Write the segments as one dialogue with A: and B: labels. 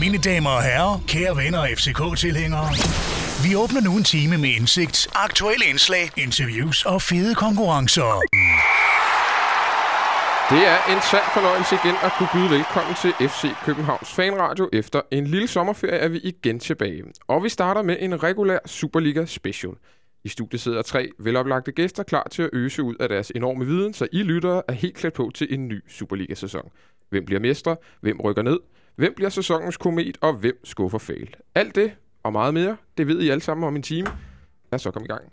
A: Mine damer og herrer, kære venner og FCK-tilhængere. Vi åbner nu en time med indsigt, aktuelle indslag, interviews og fede konkurrencer.
B: Det er en sand fornøjelse igen at kunne byde velkommen til FC Københavns Fanradio. Efter en lille sommerferie er vi igen tilbage. Og vi starter med en regulær Superliga Special. I studiet sidder tre veloplagte gæster klar til at øse ud af deres enorme viden, så I lyttere er helt klædt på til en ny Superliga-sæson. Hvem bliver mestre? Hvem rykker ned? Hvem bliver sæsonens komet? Og hvem skuffer fail? Alt det og meget mere, det ved I alle sammen om en time. Lad os så komme i gang.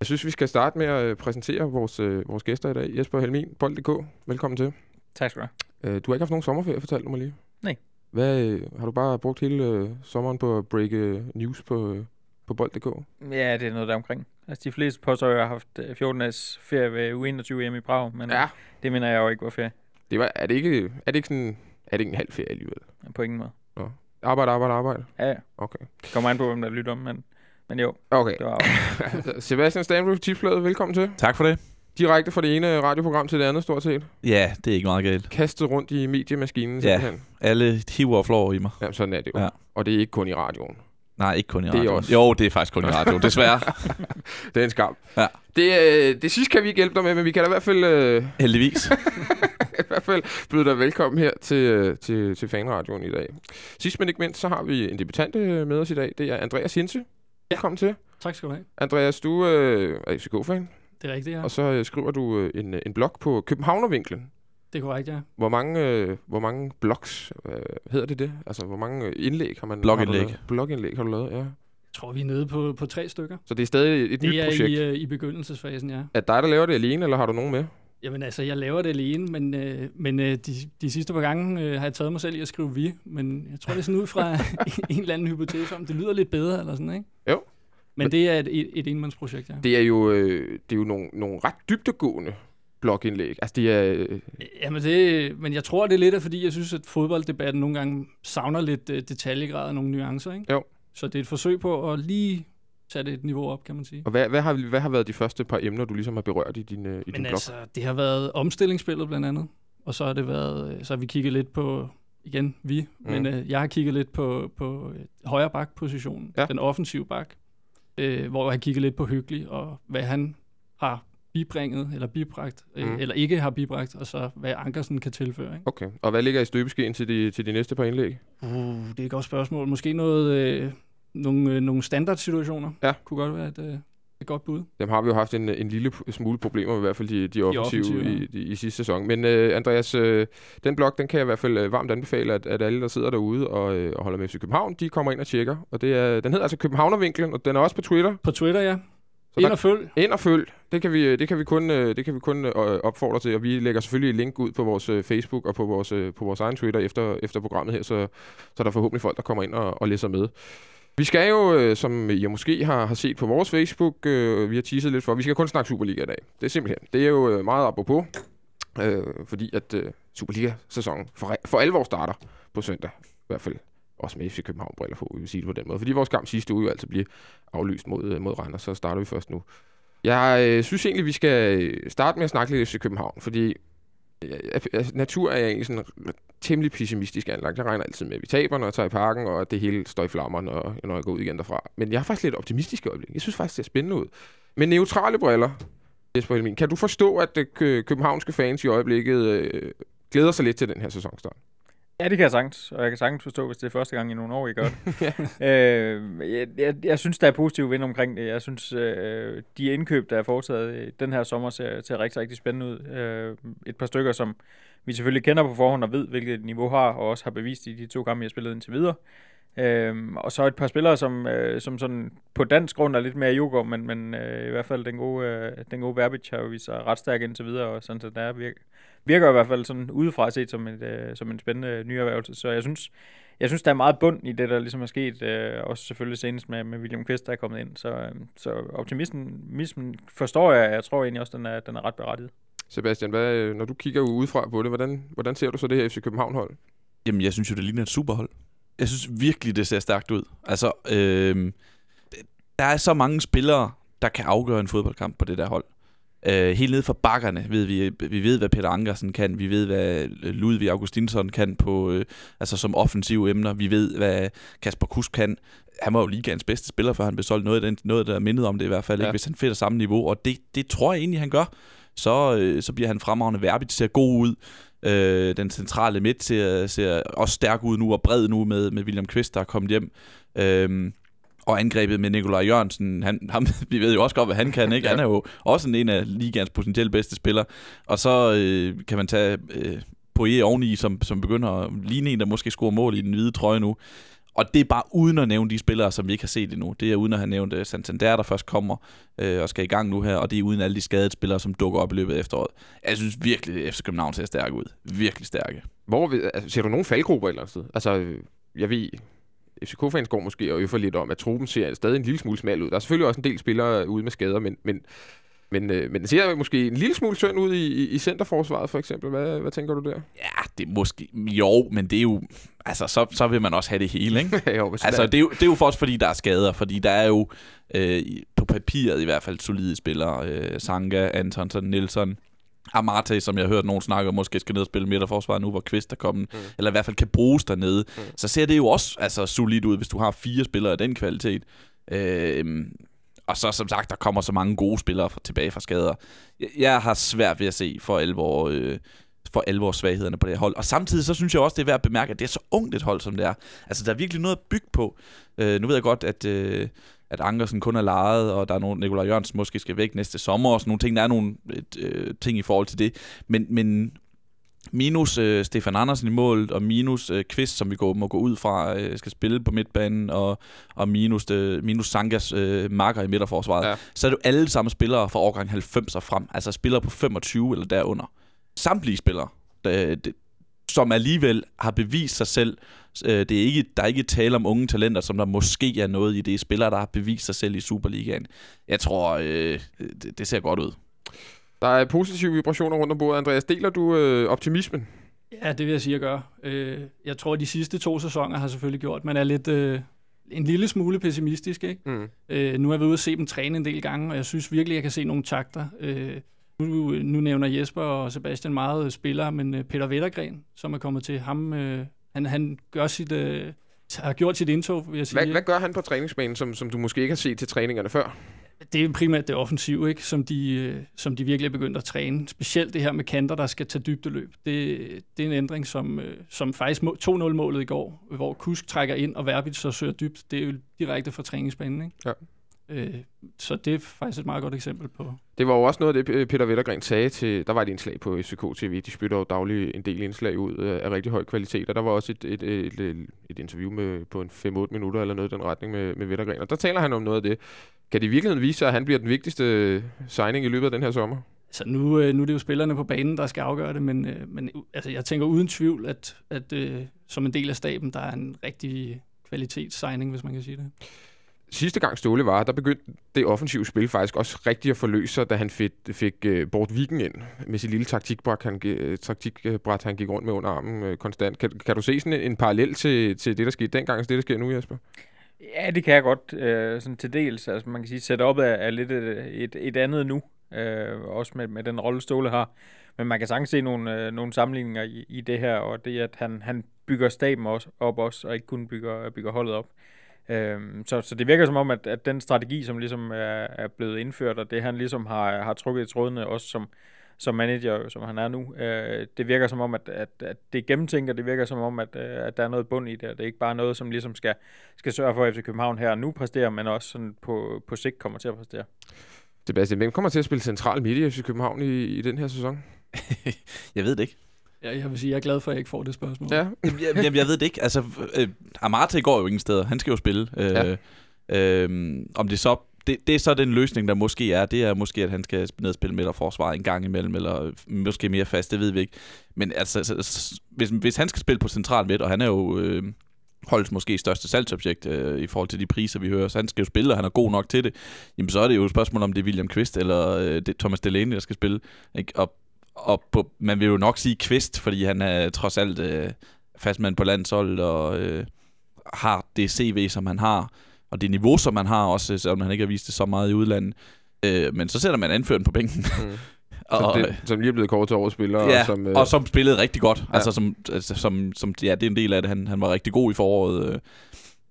B: Jeg synes, vi skal starte med at øh, præsentere vores, øh, vores gæster i dag. Jesper Helmin, Bold.dk. Velkommen til.
C: Tak skal du have.
B: Øh, du har ikke haft nogen sommerferie, fortalte du mig lige.
C: Nej.
B: Hvad, øh, har du bare brugt hele øh, sommeren på at break øh, news på, øh, på Bold.dk?
C: Ja, det er noget der omkring. Altså, de fleste påstår, at jeg har haft øh, 14 dages ferie ved U21 hjemme i Prag, men
B: Ja.
C: det mener jeg jo ikke var ferie.
B: Det var, er, det ikke, er det ikke sådan... Er det ikke en halv ferie alligevel?
C: På ingen måde.
B: Arbejde, arbejde, arbejde.
C: Ja, ja.
B: Okay.
C: Kommer an på, hvem der lytter om, men, men jo,
B: Okay.
C: det var
B: Sebastian Stanley, tipsbladet, velkommen til.
D: Tak for det.
B: Direkte fra det ene radioprogram til det andet, stort set.
D: Ja, det er ikke meget galt.
B: Kastet rundt i mediemaskinen,
D: Ja.
B: simpelthen.
D: Alle hiver og flår i mig.
B: Ja, sådan er det jo.
D: Ja.
B: Og det er ikke kun i radioen.
D: Nej, ikke kun i
B: Det er
D: radioen.
B: også-
D: Jo, det er faktisk kun i radioen, desværre.
B: Det er en skam.
D: Ja.
B: Det, øh, det sidste kan vi ikke hjælpe dig med, men vi kan da i hvert fald, øh,
D: Heldigvis.
B: i hvert fald byde dig velkommen her til, øh, til, til Fanradioen i dag. Sidst men ikke mindst, så har vi en debutant øh, med os i dag. Det er Andreas Hinse. Velkommen til.
E: Tak skal du have.
B: Andreas, du øh, er FCK-fan,
E: Det er rigtigt, ja.
B: og så øh, skriver du øh, en, en blog på Københavnervinklen.
E: Det er korrekt, ja.
B: Hvor mange, øh, hvor mange blogs, øh, hedder det det? Altså, hvor mange øh, indlæg har man?
D: Blogindlæg.
B: Har du lavet? Blogindlæg har du lavet, ja.
E: Jeg tror, vi er nede på, på tre stykker.
B: Så det er stadig et nyt
E: Det er
B: projekt.
E: i, uh, i begyndelsesfasen, ja.
B: Er det dig, der laver det alene, eller har du nogen med?
E: Jamen altså, jeg laver det alene, men, øh, men øh, de, de sidste par gange øh, har jeg taget mig selv i at skrive vi. Men jeg tror, det er sådan ud fra en eller anden hypotese om, det lyder lidt bedre, eller sådan, ikke?
B: Jo.
E: Men,
B: Men-
E: det er et, et, enmandsprojekt, ja.
B: Det er jo, øh, det er jo nogle, nogle ret dybdegående blogindlæg. Altså, det er... Øh,
E: Jamen det, men jeg tror, det er lidt af, fordi jeg synes, at fodbolddebatten nogle gange savner lidt øh, detaljegrad og nogle nuancer, ikke?
B: Jo.
E: Så det er et forsøg på at lige tage det et niveau op, kan man sige.
B: og hvad, hvad, har, hvad har været de første par emner, du ligesom har berørt i din, øh, i din
E: Men
B: blog?
E: altså, det har været omstillingsspillet blandt andet. Og så har det været, så har vi kigget lidt på, igen, vi, mm. men øh, jeg har kigget lidt på, på højre bak-positionen,
B: ja.
E: den offensive bak, øh, hvor jeg har kigget lidt på Hyggelig, og hvad han har bibringet, eller bibragt, øh,
B: Mm.
E: eller ikke har bibragt, og så hvad Ankersen kan tilføre. Ikke?
B: Okay. Og hvad ligger i støbeskeen til de, til de næste par indlæg?
E: Uh, det er et godt spørgsmål. Måske noget, øh, nogle, øh, nogle standardsituationer
B: Ja.
E: kunne godt være et, øh, et godt bud.
B: Dem har vi jo haft en, en lille smule problemer med, i hvert fald de, de offensive,
E: offensive,
B: i, i, i sidste sæson. Men øh, Andreas, øh, den blog, den kan jeg i hvert fald øh, varmt anbefale, at, at alle, der sidder derude og, øh, og holder med FC København, de kommer ind og tjekker. Og det er, den hedder altså Københavnervinklen, og den er også på Twitter.
E: På Twitter, ja.
B: Så
E: Ind og følg.
B: Ind og følg. Det kan vi, det kan vi kun, øh, det kan vi kun øh, opfordre til, og vi lægger selvfølgelig et link ud på vores øh, Facebook og på vores, øh, på vores egen Twitter efter, efter programmet her, så, så er der forhåbentlig folk, der kommer ind og, og læser med. Vi skal jo, øh, som I måske har, har set på vores Facebook, øh, vi har teaset lidt for, vi skal kun snakke Superliga i dag. Det er simpelthen, det er jo øh, meget apropos, øh, fordi at øh, Superliga-sæsonen for, for alvor starter på søndag, i hvert fald også med FC København briller på, vi vil sige det på den måde. Fordi vores kamp sidste uge jo altså bliver aflyst mod, øh, mod Randers, så starter vi først nu. Jeg øh, synes egentlig, vi skal øh, starte med at snakke lidt FC København, fordi øh, natur er jeg egentlig sådan temmelig pessimistisk anlagt. Jeg regner altid med, at vi taber, når jeg tager i parken, og at det hele står i flammer, når, når jeg går ud igen derfra. Men jeg er faktisk lidt optimistisk i øjeblikket. Jeg synes faktisk, det er spændende ud. Men neutrale briller, Jesper Helmin, kan du forstå, at øh, københavnske fans i øjeblikket øh, glæder sig lidt til den her sæsonstart?
C: Ja, det kan jeg sagtens, og jeg kan sagtens forstå, hvis det er første gang i nogle år, I gør det. øh, jeg, jeg, jeg synes, der er positiv vind omkring det. Jeg synes, øh, de indkøb, der er foretaget den her sommer, ser, ser rigtig, rigtig spændende ud. Øh, et par stykker, som vi selvfølgelig kender på forhånd og ved, hvilket niveau har, og også har bevist i de to kampe, jeg har spillet indtil videre. Øhm, og så et par spillere, som, øh, som sådan på dansk grund er lidt mere yoghurt, men, men øh, i hvert fald den gode, øh, den gode Verbic har jo vist sig ret stærk indtil videre, og sådan, så der virker, virker i hvert fald sådan udefra set som, et, øh, som en spændende nyerhvervelse. Så jeg synes, jeg synes, der er meget bund i det, der ligesom er sket, øh, også selvfølgelig senest med, med William Kvist, der er kommet ind. Så, øh, så optimismen forstår jeg, jeg tror egentlig også, den er, den er ret berettiget.
B: Sebastian, hvad, øh, når du kigger udefra på det, hvordan, hvordan ser du så det her FC København-hold?
D: Jamen, jeg synes jo, det ligner et superhold. Jeg synes virkelig, det ser stærkt ud. Altså, øh, der er så mange spillere, der kan afgøre en fodboldkamp på det der hold. Øh, helt ned fra bakkerne ved vi, vi ved, hvad Peter Ankersen kan. Vi ved, hvad Ludvig Augustinsson kan på, øh, altså som offensive emner. Vi ved, hvad Kasper Kusk kan. Han var jo ligaens bedste spiller, før han blev solgt. Noget, af den, noget der er mindet om det i hvert fald, ja. ikke? hvis han finder samme niveau. Og det, det tror jeg egentlig, han gør. Så, øh, så bliver han fremragende Verbit ser god ud. Øh, den centrale midt ser, ser også stærk ud nu og bred nu med, med William Kvist, der er kommet hjem. Øh, og angrebet med Nikolaj Jørgensen, han, ham, vi ved jo også godt, hvad han kan, ikke? Han er jo også en af ligaens potentielt bedste spillere. Og så øh, kan man tage øh, Poirier oveni, som, som begynder at ligne en, der måske scorer mål i den hvide trøje nu. Og det er bare uden at nævne de spillere, som vi ikke har set endnu. Det er uden at have nævnt uh, Santander, der først kommer øh, og skal i gang nu her. Og det er uden alle de skadede spillere, som dukker op i løbet af efteråret. Jeg synes virkelig, at FC København ser stærke ud. Virkelig stærke.
B: Hvor, altså, ser du nogen faldgrupper eller sted? Altså, jeg ved, FCK-fans går måske og øffer lidt om, at truppen ser stadig en lille smule smal ud. Der er selvfølgelig også en del spillere ude med skader, men, men, men, øh, men det ser måske en lille smule tynd ud i, i, centerforsvaret, for eksempel. Hvad, hvad tænker du der?
D: Ja, det måske... Jo, men det er jo... Altså, så, så vil man også have det hele, ikke?
B: jo,
D: altså, det er, jo, det er jo for os, fordi der er skader, fordi der er jo øh, på papiret i hvert fald solide spillere. Øh, Sanka, Antonsen, Nielsen, Amate, som jeg har hørt nogen snakke om, måske skal ned og spille midterforsvar nu, hvor Kvist er kommet, mm. eller i hvert fald kan bruges dernede, mm. så ser det jo også altså, solidt ud, hvis du har fire spillere af den kvalitet. Øh, og så som sagt, der kommer så mange gode spillere tilbage fra skader. Jeg, jeg har svært ved at se for alvor, øh, for alvor svaghederne på det her hold. Og samtidig så synes jeg også, det er værd at bemærke, at det er så ungt et hold, som det er. Altså, der er virkelig noget at bygge på. Øh, nu ved jeg godt, at... Øh, at Ankersen kun er lejet, og der er nogle, Nikolaj Jørgensen måske skal væk næste sommer, og sådan nogle ting. Der er nogle et, øh, ting i forhold til det. Men, men minus øh, Stefan Andersen i målet, og minus øh, Kvist, som vi går, må gå ud fra, øh, skal spille på midtbanen, og, og minus, øh, minus Sankas øh, marker i midterforsvaret, ja. så er det jo alle samme spillere fra årgang 90 og frem. Altså spillere på 25 eller derunder. Samtlige spillere, der, de, som alligevel har bevist sig selv. Øh, det er ikke, der er ikke tale om unge talenter, som der måske er noget i det. Spillere, der har bevist sig selv i Superligaen. Jeg tror, øh, det, det ser godt ud.
B: Der er positive vibrationer rundt om bordet. Andreas, deler du øh, optimismen?
E: Ja, det vil jeg sige, at jeg gør. Øh, jeg tror, at de sidste to sæsoner har selvfølgelig gjort, at man er lidt... Øh, en lille smule pessimistisk, ikke? Mm. Øh, nu har vi ude at se dem træne en del gange, og jeg synes virkelig, at jeg kan se nogle takter. Øh, nu, nu nævner Jesper og Sebastian meget spillere, men øh, Peter Vettergren, som er kommet til ham, øh, han, han gør sit, øh, har gjort sit indtog, vil jeg sige.
B: Hvad, hvad gør han på træningsbanen, som, som du måske ikke har set til træningerne før?
E: Det er primært det offensive, ikke? Som, de, øh, som de virkelig er begyndt at træne. Specielt det her med kanter, der skal tage dybdeløb. Det, det er en ændring, som, øh, som faktisk 2-0-målet i går, hvor Kusk trækker ind, og Verbit så søger dybt. Det er jo direkte fra træningsbanen. Ikke? Ja. Øh, så det er faktisk et meget godt eksempel på.
B: Det var jo også noget af det, Peter Vettergren sagde til, der var et indslag på SK TV, de spytter jo dagligt en del indslag ud af rigtig høj kvalitet, og der var også et, et, et, et, et interview med, på en 5-8 minutter eller noget i den retning med, med Vettergren, og der taler han om noget af det. Kan det i virkeligheden vise sig, at han bliver den vigtigste signing i løbet af den her sommer?
E: Så nu, øh, nu er det jo spillerne på banen, der skal afgøre det, men, øh, men altså, jeg tænker uden tvivl, at, at uh, som en del af staben, der er en rigtig kvalitetssigning, hvis man kan sige det
B: sidste gang Ståle var, der begyndte det offensive spil faktisk også rigtig at forløse sig, da han fik, fik uh, Bort Viking ind med sit lille taktikbræt, han, uh, taktikbræt, han gik rundt med under armen uh, konstant. Kan, kan du se sådan en, en parallel til, til det, der skete dengang, og det, der sker nu, Jesper?
C: Ja, det kan jeg godt uh, sådan til dels. Altså, man kan sige, at op er, er lidt et, et, et andet nu, uh, også med, med den rolle Ståle har. Men man kan sagtens se nogle, uh, nogle sammenligninger i, i det her, og det at han, han bygger staben også, op også, og ikke kun bygger, bygger holdet op. Øhm, så, så det virker som om, at, at den strategi, som ligesom er, er blevet indført, og det han ligesom har, har trukket i trådene, også som, som manager, som han er nu, øh, det virker som om, at, at, at det er gennemtænkt, og det virker som om, at, øh, at der er noget bund i det, og det er ikke bare noget, som ligesom skal, skal sørge for, at FC København her nu præsterer, men også sådan på, på sigt kommer til at præstere.
B: Sebastian, hvem kommer til at spille central midt i FC København i, i den her sæson?
D: jeg ved det ikke.
E: Ja, jeg vil sige, jeg er glad for, at jeg ikke får det spørgsmål.
D: Ja. jamen, jeg, jeg ved det ikke. Altså, øh, Amarte går jo ingen steder. Han skal jo spille. Øh, ja. øh, om det så det, det er så den løsning, der måske er. Det er måske, at han skal ned og spille forsvar en gang imellem, eller måske mere fast, det ved vi ikke. Men altså, hvis, hvis han skal spille på central midt, og han er jo øh, holdets måske største salgsobjekt øh, i forhold til de priser, vi hører, så han skal jo spille, og han er god nok til det, jamen så er det jo et spørgsmål, om det er William Kvist eller øh, det Thomas Delaney, der skal spille. Ikke? Og og på, man vil jo nok sige Kvist, fordi han er trods alt øh, fastmand på landsholdet og øh, har det CV, som han har, og det niveau, som han har, også selvom han ikke har vist det så meget i udlandet. Øh, men så sætter man anføren på bænken. Mm.
B: og, som, det, som lige er blevet kort til overspiller.
D: Ja,
B: og, som,
D: øh, og som spillede rigtig godt. Ja. Altså, som, altså, som, som, ja, det er en del af det. Han, han var rigtig god i foråret. Øh.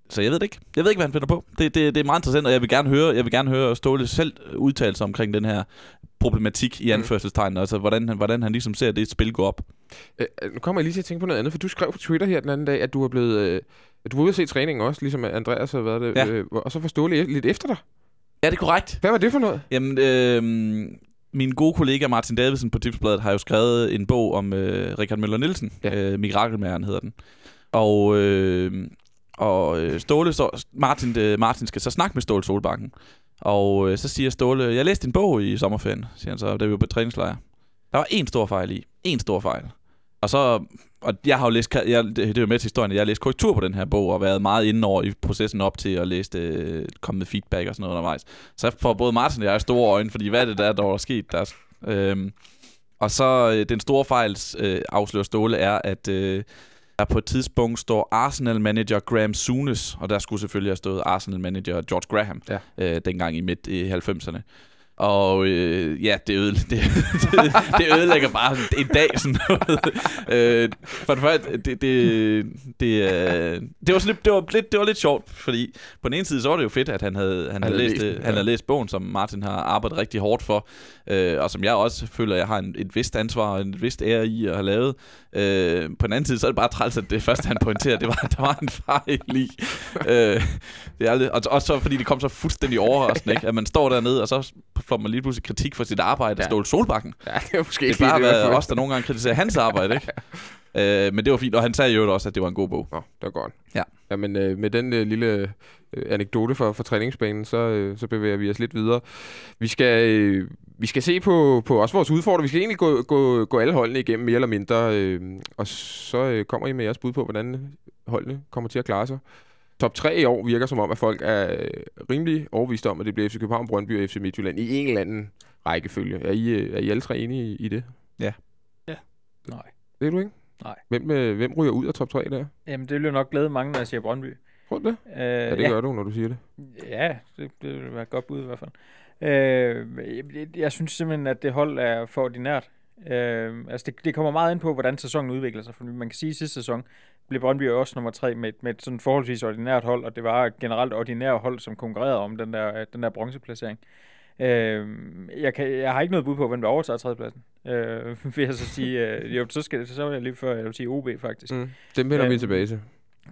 D: Så jeg ved det ikke. Jeg ved ikke, hvad han finder på. Det, det, det er meget interessant, og jeg vil gerne høre, jeg vil gerne høre Ståle selv udtale sig omkring den her problematik i mm. anførselstegn. Mm. Altså, hvordan, han, hvordan han ligesom ser det spil gå op.
B: Øh, nu kommer jeg lige til at tænke på noget andet, for du skrev på Twitter her den anden dag, at du har blevet... Øh, du var ude at se træningen også, ligesom Andreas har været det. Ja. Øh, og så får Ståle lidt efter dig.
D: Ja, det er korrekt.
B: Hvad var det for noget?
D: Jamen, øh, min gode kollega Martin Davidsen på Tipsbladet har jo skrevet en bog om øh, Richard Møller Nielsen. Ja. Øh, Mirakelmæren hedder den. Og, øh, og øh, Ståle, så, Martin, øh, Martin skal så snakke med Ståle Solbakken. Og øh, så siger Ståle, jeg læste en bog i sommerferien, siger han så, da vi var på træningslejr. Der var en stor fejl i. En stor fejl. Og så, og jeg har jo læst, jeg, det, det er jo med til historien, jeg har læst korrektur på den her bog, og været meget inde over i processen op til at læse det, komme med feedback og sådan noget undervejs. Så får både Martin og jeg store øjne, fordi hvad er det der, der er sket? Der, øhm, og så øh, den store fejl, øh, afslører Ståle, er, at øh, der på et tidspunkt står Arsenal-manager Graham Souness, og der skulle selvfølgelig have stået Arsenal-manager George Graham, ja. øh, dengang i midt i 90'erne. Og øh, ja, det, øde, det, det, det ødelægger bare en dag sådan noget. øh, for det første, det, det, det, øh, det, var lidt, det, var lidt, det var lidt sjovt, fordi på den ene side, så var det jo fedt, at han havde, han, han havde, læst, læst, han havde læst bogen, som Martin har arbejdet rigtig hårdt for, øh, og som jeg også føler, at jeg har en, et vist ansvar og en vist ære i at have lavet. Øh, på den anden side, så er det bare træls, at det første, han pointerer, det var, at der var en fejl i. Øh, det er aldrig, og også så, fordi det kom så fuldstændig overraskende, ikke? at man står dernede, og så får man lige pludselig kritik for sit arbejde, ja. Ståle Solbakken.
B: Ja, det er måske
D: det er bare været os, der nogle gange kritiserer hans arbejde, ikke? øh, men det var fint, og han sagde jo også, at det var en god bog.
B: Nå, det var godt.
D: Ja.
B: ja men øh, med den øh, lille øh, anekdote for, for træningsbanen, så, øh, så bevæger vi os lidt videre. Vi skal, øh, vi skal se på, på også vores udfordringer. Vi skal egentlig gå, gå, gå alle holdene igennem, mere eller mindre. Øh, og så øh, kommer I med jeres bud på, hvordan holdene kommer til at klare sig top 3 i år virker som om, at folk er øh, rimelig overvist om, at det bliver FC København, Brøndby og FC Midtjylland i en eller anden rækkefølge. Er I, øh, er I alle tre enige i, i det?
D: Ja.
C: Ja. Nej.
B: Det er du ikke?
C: Nej.
B: Hvem, øh, hvem ryger ud af top 3 der?
C: Jamen, det vil jo nok glæde mange, når jeg siger Brøndby.
B: Tror du det? Øh, ja, det ja. gør du, når du siger det.
C: Ja, det, det vil være et godt bud i hvert fald. Øh, jeg, jeg synes simpelthen, at det hold er for ordinært. Øh, altså det, det kommer meget ind på, hvordan sæsonen udvikler sig. For man kan sige, at sidste sæson blev Brøndby også nummer tre med, med et sådan forholdsvis ordinært hold, og det var generelt ordinært hold, som konkurrerede om den der, den der bronzeplacering. Øh, jeg, kan, jeg har ikke noget bud på, hvem der overtager tredjepladsen. Øh, vil jeg så sige, øh, jo, så, skal, så er jeg lige før, jeg vil sige OB faktisk. Mm,
B: dem vender øh, vi tilbage til.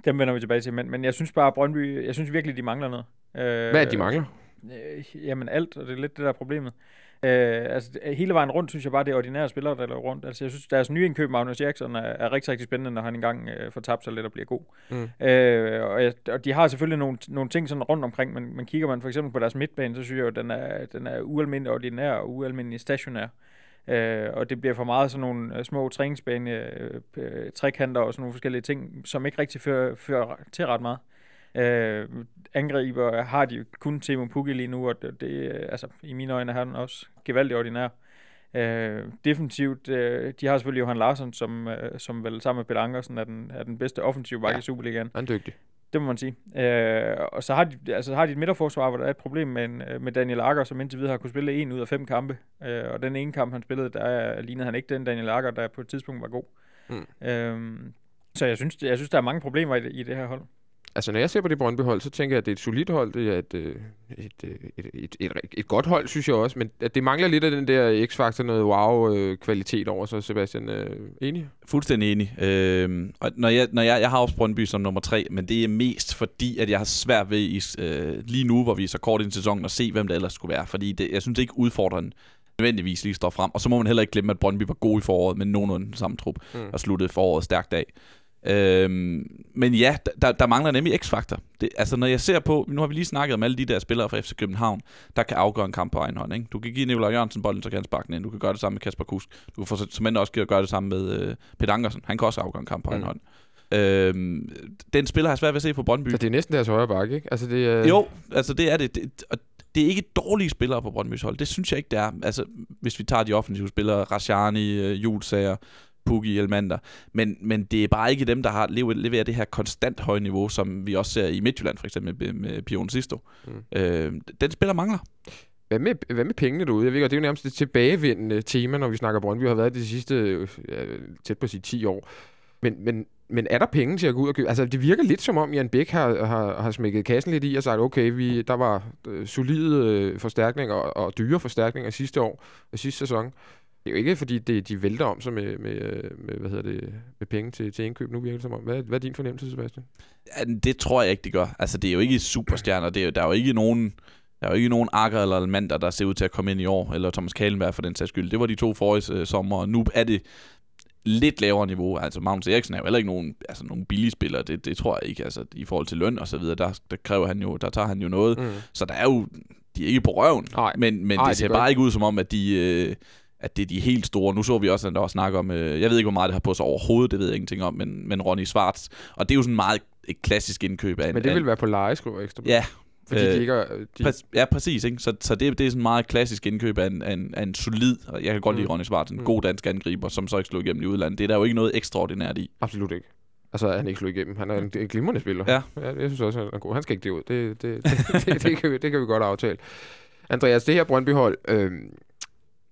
C: Dem vender vi tilbage til, men, men jeg synes bare, at Brøndby, jeg synes virkelig, de mangler noget.
B: Øh, Hvad er de mangler?
C: Øh, jamen alt, og det er lidt det der problemet. Øh, altså, hele vejen rundt synes jeg bare, det er ordinære spillere, der løber rundt. Altså, jeg synes, deres nye indkøb, Magnus Jackson, er, er rigtig, rigtig spændende, når han engang øh, får tabt sig lidt og bliver god. Mm. Øh, og, jeg, og, de har selvfølgelig nogle, nogle ting sådan rundt omkring, men, men kigger man for eksempel på deres midtbane, så synes jeg jo, den er, den er ualmindelig ordinær og ualmindelig stationær. Øh, og det bliver for meget sådan nogle øh, små træningsbane, øh, øh, trekanter og sådan nogle forskellige ting, som ikke rigtig fører, fører til ret meget. Øh, angriber har de kun Timo Pukki lige nu, og det, det, altså, i mine øjne er han også gevaldigt ordinær. Øh, defensivt, øh, de har selvfølgelig Johan Larsson, som, øh, som vel sammen med Peter Ankersen er den, er den bedste offensive bakke ja, i Superligaen.
B: Han er dygtig.
C: Det må man sige. Øh, og så har, de, altså har de et midterforsvar, hvor der er et problem med, en, med Daniel Akker, som indtil videre har kunnet spille en ud af fem kampe. Øh, og den ene kamp, han spillede, der lignede han ikke den Daniel Akker, der på et tidspunkt var god. Mm. Øh, så jeg synes, jeg synes, der er mange problemer i det, i det her hold
B: altså når jeg ser på det Brøndby-hold, så tænker jeg, at det er et solidt hold. Det er et, øh, et, øh, et, et, et, et, et godt hold, synes jeg også. Men at det mangler lidt af den der X-faktor, noget wow-kvalitet over sig, Sebastian. Øh, enig?
D: Fuldstændig enig. Øh, og når jeg, når jeg, jeg har også Brøndby som nummer tre, men det er mest fordi, at jeg har svært ved i, øh, lige nu, hvor vi er så kort i sæsonen, at se, hvem det ellers skulle være. Fordi det, jeg synes ikke udfordrende nødvendigvis lige står frem. Og så må man heller ikke glemme, at Brøndby var god i foråret, men nogenlunde samme trup, mm. og sluttede foråret stærkt af. Øhm, men ja, der, der mangler nemlig x-faktor. Det, altså når jeg ser på, nu har vi lige snakket om alle de der spillere fra FC København, der kan afgøre en kamp på egen hånd. Ikke? Du kan give Nikolaj Jørgensen bolden, så kan han sparke den ind. Du kan gøre det samme med Kasper Kusk. Du kan som også gøre det samme med øh, Peter Ankersen. Han kan også afgøre en kamp på mm. egen hånd. Øhm, den spiller har svært ved at se på Brøndby.
B: Så det er næsten deres højre bakke, ikke? Altså, det er...
D: Jo, altså det er det. det og det er ikke dårlige spillere på Brøndby's hold. Det synes jeg ikke, det er. Altså, hvis vi tager de offensive spillere, Rashani, øh, Julsager, Pukki Elmander. Men, men det er bare ikke dem, der har leveret det her konstant høje niveau, som vi også ser i Midtjylland, for eksempel med, med Pion Sisto. Mm. Øh, den spiller mangler.
B: hvad med, hvad med pengene derude? Jeg ved godt, det er jo nærmest et tilbagevendende tema, når vi snakker Brøndby, har været det de sidste ja, tæt på sige 10 år. Men, men, men er der penge til at gå ud og købe? Altså, det virker lidt som om, Jan Bæk har, har, har smækket kassen lidt i og sagt, okay, vi, der var øh, solide øh, forstærkninger og, og dyre forstærkninger sidste år og sidste sæson. Det er jo ikke, fordi det, de vælter om sig med, med, med, hvad hedder det, med penge til, til indkøb. Nu virker det som om. Hvad, hvad er din fornemmelse, Sebastian?
D: Ja, det tror jeg ikke, det gør. Altså, det er jo ikke superstjerner. Det er, der er jo ikke nogen... Der er jo ikke nogen Akker eller Almander, der ser ud til at komme ind i år, eller Thomas Kalenberg for den sags skyld. Det var de to forrige øh, sommer, og nu er det lidt lavere niveau. Altså Magnus Eriksen er jo heller ikke nogen, altså, nogen billige spillere, det, det tror jeg ikke. Altså, I forhold til løn og så videre, der, der, kræver han jo, der tager han jo noget. Mm. Så der er jo, de er ikke på røven,
B: Nej.
D: men, men
B: Nej,
D: det
B: det
D: ser
B: gør
D: bare
B: ikke.
D: ikke ud som om, at de... Øh, at det er de helt store. Nu så vi også, at der var snak om, øh, jeg ved ikke, hvor meget det har på sig overhovedet, det ved jeg ingenting om, men, men Ronny Svarts. Og det er jo sådan meget et klassisk indkøb af en,
B: Men det vil være på leje, skriver Ekstra.
D: Ja,
B: Fordi
D: øh,
B: de ikke er, de,
D: Præ- ja, præcis. Ikke? Så, så det, det er sådan meget klassisk indkøb af en, af en, af en solid, og jeg kan godt lide
B: Mm.
D: Ronny Svart, en
B: Mm.
D: god dansk angriber, som så ikke slog igennem i udlandet. Det er der jo ikke noget ekstraordinært i.
B: Absolut ikke. Altså, han ikke slog igennem. Han er en, en glimrende spiller.
D: Ja.
B: ja. Jeg synes også, han er god. Han skal ikke det ud. Det, det, det, det, det, kan vi, det kan vi godt aftale. Andreas, det her Brøndby-hold, øh,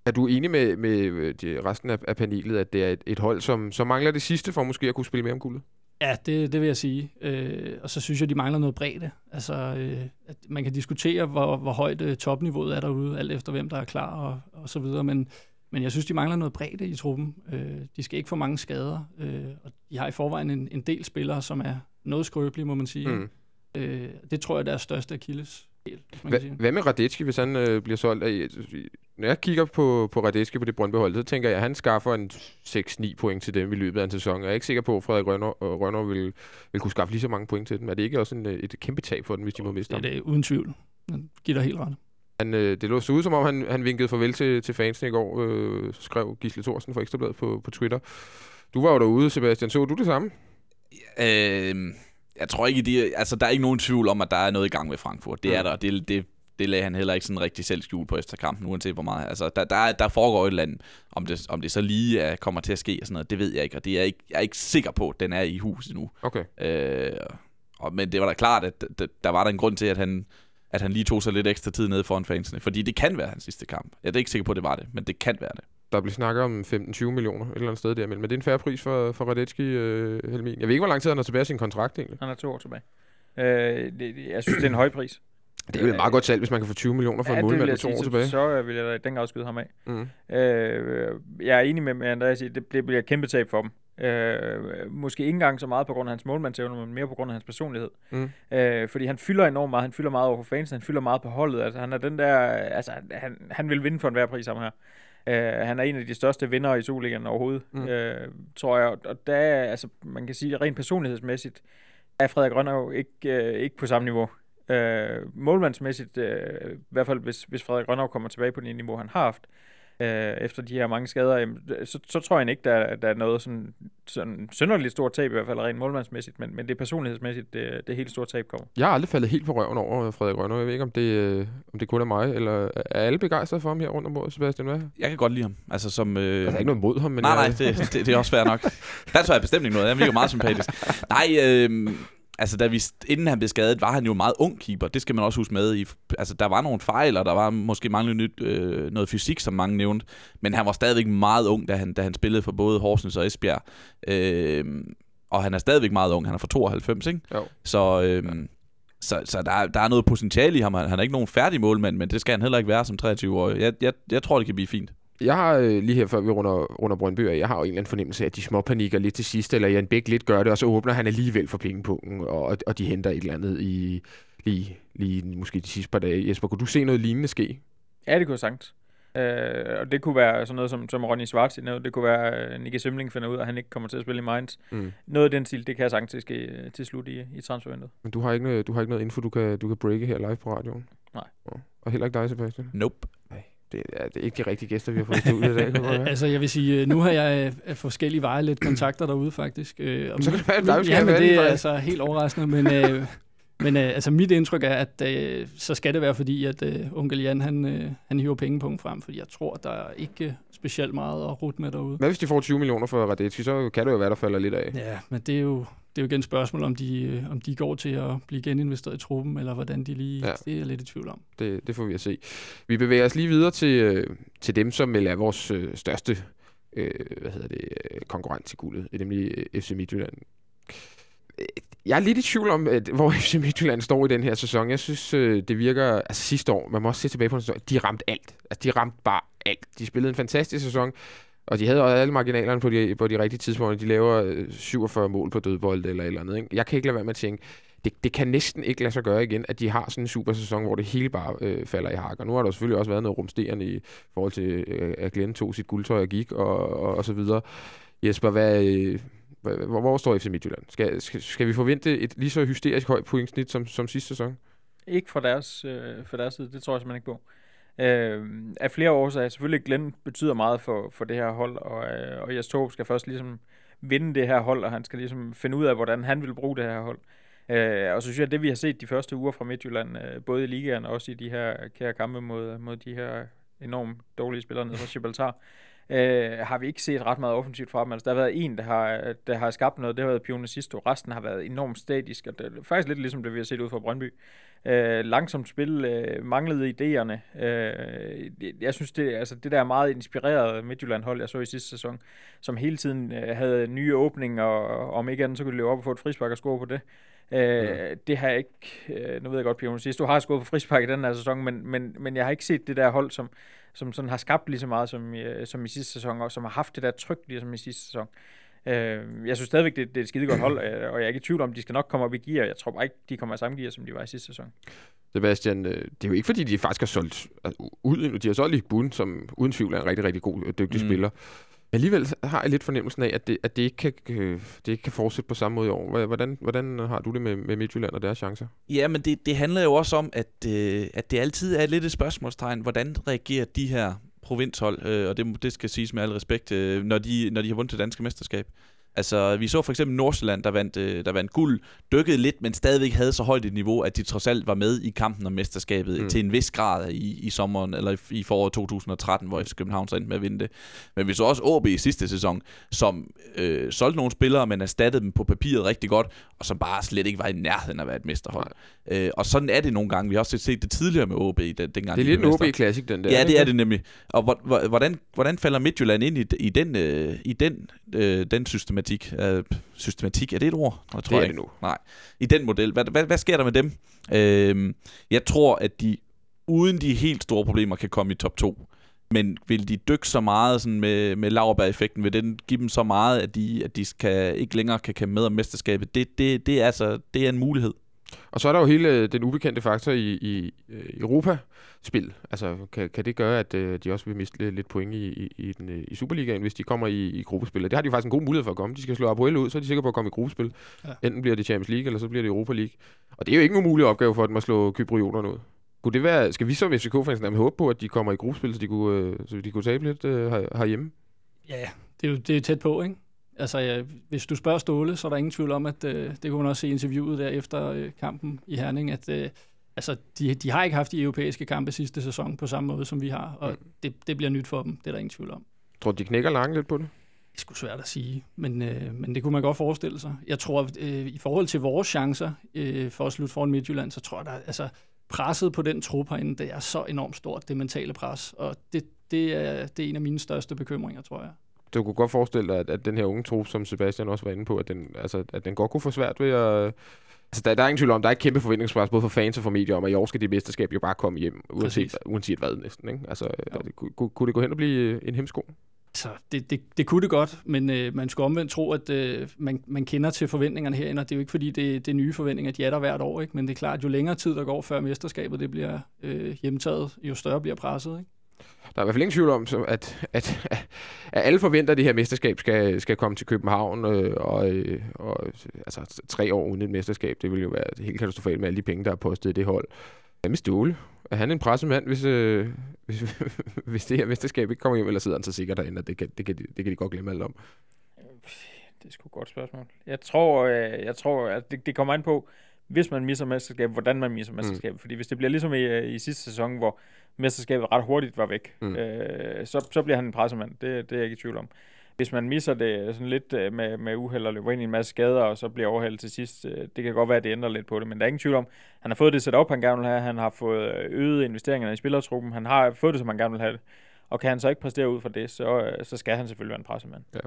B: er du enig med, med de, resten af, af panelet, at det er et, et hold, som, som mangler det sidste for måske at kunne spille mere om guldet?
E: Ja, det, det vil jeg sige. Øh, og så synes jeg, de mangler noget bredde. Altså, øh, at man kan diskutere, hvor, hvor højt øh, topniveauet er derude, alt efter hvem der er klar og, og så videre. Men, men jeg synes, de mangler noget bredde i truppen. Øh, de skal ikke få mange skader. Øh, og de har i forvejen en, en del spillere, som er noget skrøbelige, må man sige.
B: Mm.
E: Øh, det tror jeg er deres største akilles.
B: Hva, hvad med Radetski, hvis han øh, bliver solgt? Når jeg kigger på, på Radetski på det Brøndby-hold, så tænker jeg, at han skaffer en 6-9 point til dem i løbet af en sæson. Jeg er ikke sikker på, at Frederik Rønner, øh, Rønner vil, vil kunne skaffe lige så mange point til dem. Er det ikke også en, øh, et kæmpe tab for dem, hvis de må miste
E: Det
B: ham?
E: er det uden tvivl. Jeg giver dig helt ret.
B: Han, øh, det lå så ud, som om han, han vinkede farvel til, til fansene i går, øh, skrev Gisle Thorsen fra Ekstrabladet på, på Twitter. Du var jo derude, Sebastian. Så du det samme?
D: Øh, jeg tror ikke, de, altså, der er ikke nogen tvivl om, at der er noget i gang med Frankfurt. Det er
B: Mm.
D: der, og det, det, det lagde han heller ikke sådan rigtig selv skjul på efter kampen, uanset hvor meget. Altså, der, der, er- der foregår et eller andet. Om det, om det så lige er, kommer til at ske og sådan noget, det ved jeg ikke, og det er jeg ikke, jeg er ikke sikker på, at den er i hus endnu.
B: Okay.
D: Øh, og, men det var da klart, at der var der en grund til, at han, at han lige tog sig lidt ekstra tid nede foran fansene. Fordi det kan være hans sidste kamp. Jeg er ikke sikker på, at det var det, men det kan være det.
B: Der bliver snakket om 15-20 millioner et eller andet sted der, men det er en færre pris for, for Radetski, øh, Helmin. Jeg ved ikke, hvor lang tid han har tilbage sin kontrakt egentlig.
C: Han er to år tilbage. Øh, det, det- jeg synes, det er en høj pris.
B: Det er et meget godt salg, hvis man kan få 20 millioner for en
C: det
B: målmand med to
C: sige,
B: år tilbage.
C: Så øh, vil jeg da den grad skyde ham af.
B: Mm.
C: Øh, jeg er enig med, med Andreas i, at det, bliver et kæmpe tab for dem. Øh, måske ikke engang så meget på grund af hans målmandsevne, men mere på grund af hans personlighed.
B: Mm.
C: Øh, fordi han fylder enormt meget. Han fylder meget over for fans. Han fylder meget på holdet. Altså, han er den der... Altså, han, han vil vinde for enhver pris, ham her. Øh, han er en af de største vinder i Superligaen overhovedet,
B: Mm.
C: øh, tror jeg. Og der er, altså, man kan sige, rent personlighedsmæssigt, er Frederik Rønner jo ikke, øh, ikke på samme niveau. Øh, målmandsmæssigt, øh, i hvert fald hvis, hvis Frederik Rønner kommer tilbage på det niveau, han har haft, øh, efter de her mange skader, jamen, så, så tror jeg ikke, der, der er noget sådan, sådan synderligt stort tab, i hvert fald rent målmandsmæssigt, men, men det er personlighedsmæssigt, det, det helt store tab kommer.
B: Jeg har aldrig faldet helt på røven over øh, Frederik Rønner. Jeg ved ikke, om det, øh, om det kun er mig, eller er alle begejstrede for ham her rundt om bordet, Sebastian? Hvad?
D: Jeg kan godt lide ham. Altså som... Øh...
B: Jeg har ikke noget mod ham, men
D: nej,
B: jeg,
D: nej, det, det, det er også fair nok. Der tror jeg bestemt ikke noget. Han virker meget sympatisk. Nej, øh, altså da vi, inden han blev skadet, var han jo meget ung keeper. Det skal man også huske med. I, altså der var nogle fejl, og der var måske manglende nyt, øh, noget fysik, som mange nævnte. Men han var stadigvæk meget ung, da han, da han spillede for både Horsens og Esbjerg. Øh, og han er stadigvæk meget ung. Han er fra 92, ikke?
B: Jo.
D: Så... Øh, så, så der, er- der er noget potentiale i ham. Han han er ikke nogen færdig målmand, men det skal han heller ikke være som 23-årig. Jeg, jeg, jeg tror, det kan blive fint.
B: Jeg har øh, lige her, før vi runder, runder Brøndby, jeg har jo en eller anden fornemmelse af, at de små panikker lidt til sidst, eller Jan Bæk lidt gør det, og så åbner han alligevel for pengepunkten, og, og de henter et eller andet i lige, lige måske de sidste par dage. Jesper, kunne du se noget lignende ske?
C: Ja, det kunne jeg sagtens. Øh, og det kunne være sådan noget, som, som Ronny Schwartz nævnte. Det kunne være, uh, Nicky Simling finder ud af, at han ikke kommer til at spille i Mainz.
B: Mm.
C: Noget af den stil, det kan jeg sagtens til, ske, øh, til slut i, i transfervinduet.
B: Men du har ikke, noget- du har ikke noget info, du kan, du kan breake her live på radioen?
C: Nej.
B: Og heller ikke dig, Sebastian?
D: Nope.
B: Det er, det er ikke de rigtige gæster, vi har fået i studiet i dag.
E: Altså, jeg vil sige, øh, nu har jeg øh, af forskellige veje lidt kontakter derude, faktisk. Øh, og
B: Så kan det være, at dig, skal
E: ja, men det er
B: faktisk.
E: altså helt overraskende, men, øh, Men øh, altså mit indtryk er, at øh, så skal det være fordi, at øh, onkel Jan, han, øh, han hiver pengepunkt frem, fordi jeg tror, der er ikke specielt meget at rute med derude.
B: Hvad hvis de får 20 millioner for Radetski, så kan det jo være, der falder lidt af.
E: Ja, men det er jo, det er jo igen et spørgsmål, om de, øh, om de går til at blive geninvesteret i truppen, eller hvordan de lige... Ja. Det er jeg lidt i tvivl om.
B: Det, det får vi at se. Vi bevæger os lige videre til, øh, til dem, som vil er vores øh, største øh, hvad hedder det, øh, konkurrent til guldet, nemlig øh, FC Midtjylland. Jeg er lidt i tvivl om, at, hvor FC Midtjylland står i den her sæson. Jeg synes, øh, det virker... Altså sidste år, man må også se tilbage på en sæson, de ramte alt. Altså, de ramte bare alt. De spillede en fantastisk sæson, og de havde også alle marginalerne på de, på de rigtige tidspunkter. De laver øh, 47 mål på dødbold eller eller andet. Ikke? Jeg kan ikke lade være med at tænke, det, det kan næsten ikke lade sig gøre igen, at de har sådan en super sæson, hvor det hele bare øh, falder i hak. Og nu har der selvfølgelig også været noget rumsterende i forhold til, øh, at Glenn tog sit guldtøj og gik, og, og, og så videre. Jesper, hvad, øh, hvor, hvor står FC Midtjylland? Skal, skal, skal vi forvente et lige så hysterisk højt pointsnit som, som sidste sæson?
C: Ikke fra deres, øh, fra deres side, det tror jeg simpelthen ikke på. Øh, af flere årsager. Selvfølgelig Glenn betyder meget for, for det her hold, og, øh, og Jes Torp skal først ligesom vinde det her hold, og han skal ligesom finde ud af, hvordan han vil bruge det her hold. Øh, og så synes jeg, at det vi har set de første uger fra Midtjylland, øh, både i ligaen og også i de her kære kampe mod, mod de her enormt dårlige spillere nede fra Gibraltar, øh, har vi ikke set ret meget offensivt fra dem. Altså, der har været en, der har, der har skabt noget, det har været Pione Sisto. Resten har været enormt statisk, og det er faktisk lidt ligesom det, vi har set ud fra Brøndby. Øh, langsomt spil, øh, manglede idéerne. Øh, jeg synes, det, altså, det der meget inspirerede Midtjylland-hold, jeg så i sidste sæson, som hele tiden øh, havde nye åbninger, og om ikke andet, så kunne de løbe op og få et frispark og score på det. Øh, ja. Det har jeg ikke, øh, nu ved jeg godt, Pione Sisto har skåret på frispark i den her sæson, men, men, men jeg har ikke set det der hold, som, som sådan har skabt lige så meget som, øh, som i sidste sæson, og som har haft det der tryk ligesom i sidste sæson. Øh, jeg synes stadigvæk, det, det er et skide godt hold, øh, og jeg er ikke i tvivl om, de skal nok komme op i gear. Jeg tror bare ikke, de kommer i samme gear, som de var i sidste sæson.
B: Sebastian, øh, det er jo ikke fordi, de faktisk har solgt altså, ud, de har solgt i Bund, som uden tvivl er en rigtig, rigtig god og dygtig mm. spiller. Alligevel har jeg lidt fornemmelsen af, at det, at det, ikke, kan, øh, det ikke kan fortsætte på samme måde i år. Hvordan, hvordan har du det med, med Midtjylland og deres chancer?
D: Ja, men det, det handler jo også om, at, øh, at det altid er lidt et spørgsmålstegn. Hvordan reagerer de her provinshold, øh, og det, det skal siges med al respekt, øh, når, de, når de har vundet det danske mesterskab. Altså, vi så for eksempel Nordsjælland, der vandt, øh, der vandt guld, dykkede lidt, men stadigvæk havde så højt et niveau, at de trods alt var med i kampen om mesterskabet mm. til en vis grad i, i sommeren, eller i, i foråret 2013, hvor FC København så endte med at vinde det. Men vi så også OB i sidste sæson, som øh, solgte nogle spillere, men erstattede dem på papiret rigtig godt, og som bare slet ikke var i nærheden af at være et mesterhold. Øh, og sådan er det nogle gange. Vi har også set det tidligere med OB, den, dengang
B: Det er lidt en OB-klassik, den der.
D: Ja, det er det nemlig. Og hvordan, hvordan falder Midtjylland ind i, i den, øh, i den, øh, den systematik? Systematik. Øh, systematik, er det et ord?
B: Jeg tror det er ikke. det nu.
D: Nej. I den model. Hvad, hvad, hvad sker der med dem? Øh, jeg tror, at de uden de helt store problemer kan komme i top 2. Men vil de dykke så meget sådan med, med Lauerberg-effekten? Vil den give dem så meget, at de, at de skal, ikke længere kan kæmpe med om mesterskabet? Det, det, det, er altså, det er en mulighed.
B: Og så er der jo hele den ubekendte faktor i, i Europa-spil. Altså, kan, kan det gøre, at uh, de også vil miste lidt point i, i, i, den, øh, i Superligaen, hvis de kommer i, i gruppespil? Det har de faktisk en god mulighed for at komme. De skal slå Apoel ud, så er de sikre på at komme i gruppespil. Ja. Enten bliver det Champions League, eller så bliver det Europa League. Og det er jo ikke en umulig opgave for dem at slå kyprioterne ud. Kunne det være, skal vi som FCK-fans håbe på, at de kommer i gruppespil, så de kunne, så de kunne tabe lidt her, herhjemme?
E: Ja, det er jo det er tæt på, ikke? Altså, ja, hvis du spørger Ståle, så er der ingen tvivl om, at øh, det kunne man også se i interviewet der efter øh, kampen i Herning, at øh, altså, de, de har ikke haft de europæiske kampe sidste sæson på samme måde, som vi har, og mm. det, det bliver nyt for dem, det er der ingen tvivl om.
B: Tror du, de knækker langt lidt på det?
E: Det er sgu svært at sige, men, øh, men det kunne man godt forestille sig. Jeg tror, øh, i forhold til vores chancer øh, for at slutte foran Midtjylland, så tror jeg, der altså presset på den trup herinde, det er så enormt stort, det mentale pres, og det, det, er, det er en af mine største bekymringer, tror jeg
B: du kunne godt forestille dig, at, at den her unge trup, som Sebastian også var inde på, at den, altså, at den godt kunne få svært ved at... Altså, der, der er ingen tvivl om, der er et kæmpe forventningspres, både for fans og for medier, om at i år skal det mesterskab jo bare komme hjem, uanset, uanset hvad næsten. Ikke? Altså, det, kunne, kunne det gå hen og blive en hemsko?
E: Så det, det, det kunne det godt, men øh, man skulle omvendt tro, at øh, man, man kender til forventningerne herinde, og det er jo ikke fordi, det, det er nye forventninger, de er der hvert år, ikke? men det er klart, at jo længere tid der går før mesterskabet det bliver øh, hjemtaget, jo større bliver presset. Ikke?
B: Der er i hvert fald ingen tvivl om, at, at, at, at alle forventer, at det her mesterskab skal, skal komme til København, øh, og, øh, og altså, tre år uden et mesterskab, det vil jo være helt katastrofalt med alle de penge, der er postet i det hold. Hvad med Ståle? Er han en pressemand, hvis, øh, hvis, hvis det her mesterskab ikke kommer hjem, eller sidder han så sikkert derinde, og det kan, det kan, de, det kan de godt glemme alt om?
C: Det er sgu et godt spørgsmål. Jeg tror, øh, jeg tror at det, det kommer an på, hvis man misser mesterskabet, hvordan man misser mesterskabet. Mm. Fordi hvis det bliver ligesom i, øh, i sidste sæson, hvor mesterskabet ret hurtigt var væk, mm. øh, så, så bliver han en pressemand. Det, det er jeg ikke i tvivl om. Hvis man misser det sådan lidt øh, med, med uheld og løber ind i en masse skader, og så bliver overhældt til sidst, øh, det kan godt være, at det ændrer lidt på det, men der er ingen tvivl om, han har fået det sat op, han gerne vil have, han har fået øget investeringerne i spillertruppen, han har fået det, som han gerne vil have det. Og kan han så ikke præstere ud for det, så, så skal han selvfølgelig være en pressemand. Ja.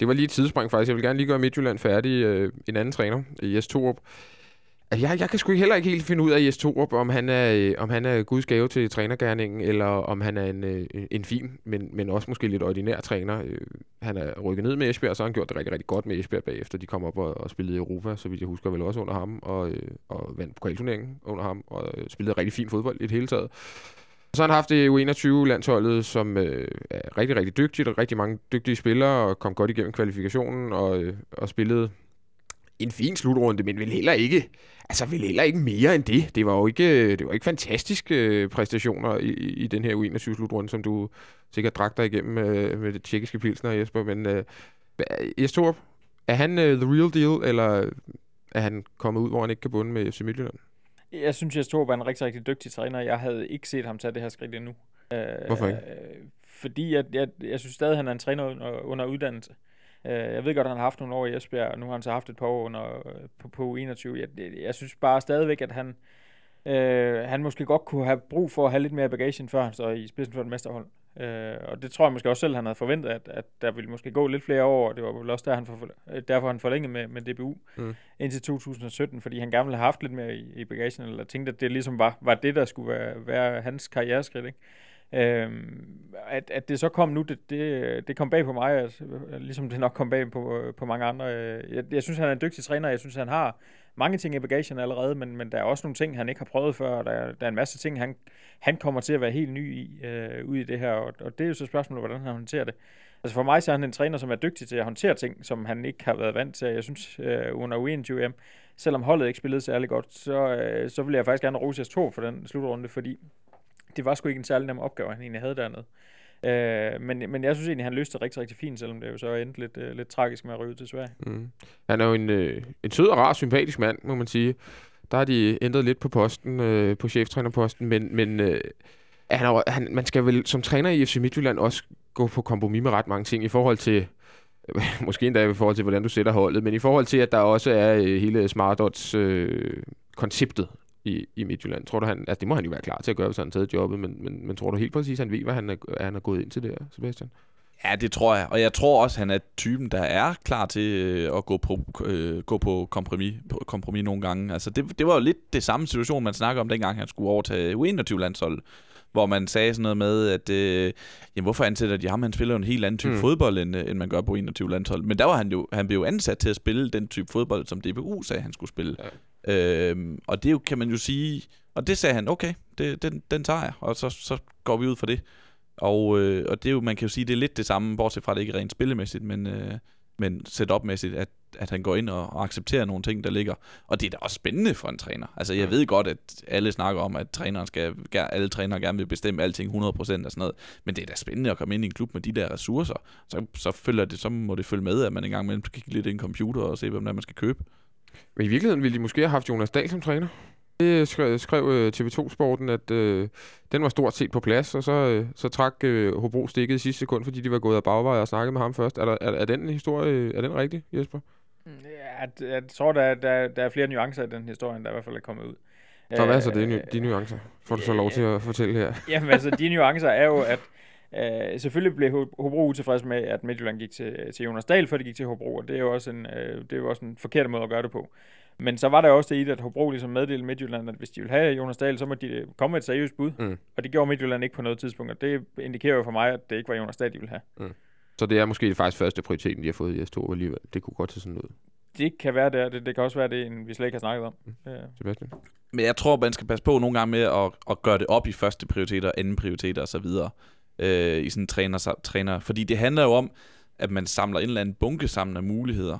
B: Det var lige et tidsspring faktisk. Jeg vil gerne lige gøre Midtjylland færdig. Øh, en anden træner, Jes Torup. Altså, jeg, jeg kan sgu heller ikke helt finde ud af Jes Torup, om han er, øh, om han er Guds gave til trænergærningen, eller om han er en, øh, en fin, men, men også måske lidt ordinær træner. Øh, han er rykket ned med Esbjerg, og så har han gjort det rigtig, rigtig godt med Esbjerg bagefter. De kom op og, og spillede i Europa, så vidt jeg husker vel også under ham, og, og vandt pokalturneringen under ham, og spillede rigtig fin fodbold i det hele taget. Så har han haft det U21-landsholdet, som øh, er rigtig, rigtig dygtigt, og rigtig mange dygtige spillere, og kom godt igennem kvalifikationen, og, øh, og spillede en fin slutrunde, men vil heller ikke, altså vil heller ikke mere end det. Det var jo ikke, det var ikke fantastiske øh, præstationer i, i den her U21-slutrunde, som du sikkert drak dig igennem øh, med det tjekkiske pilsner, Jesper. Men øh, Jesper, er han øh, the real deal, eller er han kommet ud, hvor han ikke kan bunde med FC Midtjylland?
C: Jeg synes, jeg Torp er en rigtig, rigtig dygtig træner. Jeg havde ikke set ham tage det her skridt endnu.
B: Hvorfor ikke?
C: Øh, fordi jeg, jeg, jeg synes stadig, han er en træner under, under uddannelse. Øh, jeg ved godt, at han har haft nogle år i Esbjerg, og nu har han så haft et par år under, på, på 21. Jeg, jeg synes bare stadigvæk, at han, øh, han måske godt kunne have brug for at have lidt mere bagage, før han står i spidsen for et mesterhold. Øh, og det tror jeg måske også selv, han havde forventet, at, at der ville måske gå lidt flere år, og det var vel også der, han for, derfor han forlængede med, med DBU mm. indtil 2017, fordi han gerne ville have haft lidt mere i, i bagagen, eller tænkte, at det ligesom var, var det, der skulle være, være hans karriereskridt. Ikke? Øhm, at, at det så kom nu, det, det, det kom bag på mig, altså, ligesom det nok kom bag på, på mange andre. Øh, jeg, jeg synes, han er en dygtig træner, jeg synes, han har mange ting i bagagen allerede, men, men der er også nogle ting, han ikke har prøvet før, og der, der er en masse ting, han, han kommer til at være helt ny i, øh, ud i det her, og, og det er jo så spørgsmålet, hvordan han håndterer det. Altså for mig så er han en træner, som er dygtig til at håndtere ting, som han ikke har været vant til. Jeg synes, øh, under U21 selvom holdet ikke spillede særlig godt, så, øh, så vil jeg faktisk gerne rose to for den slutrunde, fordi det var sgu ikke en særlig nem opgave, han egentlig havde dernede. Øh, men, men jeg synes egentlig, han løste det rigtig, rigtig fint, selvom det jo så endte lidt, øh, lidt tragisk med at ryge til Sverige. Mm.
B: Han er jo en, øh, en sød og rar, sympatisk mand, må man sige. Der har de ændret lidt på posten, øh, på cheftrænerposten, men, men øh, han er, han, man skal vel som træner i FC Midtjylland også gå på kompromis med ret mange ting i forhold til, måske endda i forhold til, hvordan du sætter holdet, men i forhold til, at der også er øh, hele Smartots øh, konceptet i, i Midtjylland. Tror du, han, altså det må han jo være klar til at gøre, hvis han har taget jobbet, men, men, men tror du helt præcis, at han ved, hvad han er, han er gået ind til der, Sebastian?
D: Ja, det tror jeg. Og jeg tror også, han er typen, der er klar til øh, at gå på, øh, gå på, kompromis, på kompromis nogle gange. Altså, det, det var jo lidt det samme situation, man snakker om, dengang han skulle overtage U21-landsholdet hvor man sagde sådan noget med, at øh, jamen, hvorfor ansætter de ham? Han spiller jo en helt anden type mm. fodbold, end, øh, end man gør på 21 landshold. Men der var han jo, han blev jo ansat til at spille den type fodbold, som DBU sagde, han skulle spille. Ja. Øhm, og det kan man jo sige, og det sagde han, okay, det, den, den tager jeg, og så, så går vi ud for det. Og, øh, og det er jo, man kan jo sige, det er lidt det samme, bortset fra, det ikke rent spillemæssigt, men, øh, men setup-mæssigt, at, at han går ind og, og accepterer nogle ting, der ligger. Og det er da også spændende for en træner. Altså, jeg ved godt, at alle snakker om, at træneren skal, alle trænere gerne vil bestemme alting 100% og sådan noget. Men det er da spændende at komme ind i en klub med de der ressourcer. Så, så, følger det, så må det følge med, at man engang imellem skal kigge lidt i en computer og se, hvem der man skal købe.
B: Men i virkeligheden ville de måske have haft Jonas Dahl som træner. Det skrev, skrev øh, TV2-sporten, at øh, den var stort set på plads, og så, øh, så trak øh, Hobro stikket i sidste sekund, fordi de var gået af bagvej og snakket med ham først. Er, der, er, er den historie, er den rigtig, Jesper?
C: Mm, ja, jeg tror, der, der, der er flere nuancer i den historie, der i hvert fald er kommet ud.
B: Så hvad er så det, de nuancer? Får du så lov til at fortælle her?
C: Jamen altså, de nuancer er jo, at Uh, selvfølgelig blev Hobro utilfreds med, at Midtjylland gik til, til Jonas Dahl, før de gik til Hobro, og det er jo også en, uh, det er jo også en forkert måde at gøre det på. Men så var der også det i det, at Hobro ligesom meddelte Midtjylland, at hvis de vil have Jonas Dahl, så må de komme med et seriøst bud. Mm. Og det gjorde Midtjylland ikke på noget tidspunkt, og det indikerer jo for mig, at det ikke var Jonas Dahl, de ville have. Mm.
B: Så det er måske det faktisk første prioriteten, de har fået i S2 alligevel. Det kunne godt se sådan ud.
C: Det kan være der. Det, det kan også være det, vi slet ikke har snakket om. Mm. Ja.
B: Sebastian?
D: Men jeg tror, man skal passe på nogle gange med at, at gøre det op i første prioriteter, anden prioriteter osv. Øh, i sådan en træner, træner. Fordi det handler jo om, at man samler en eller anden bunke sammen af muligheder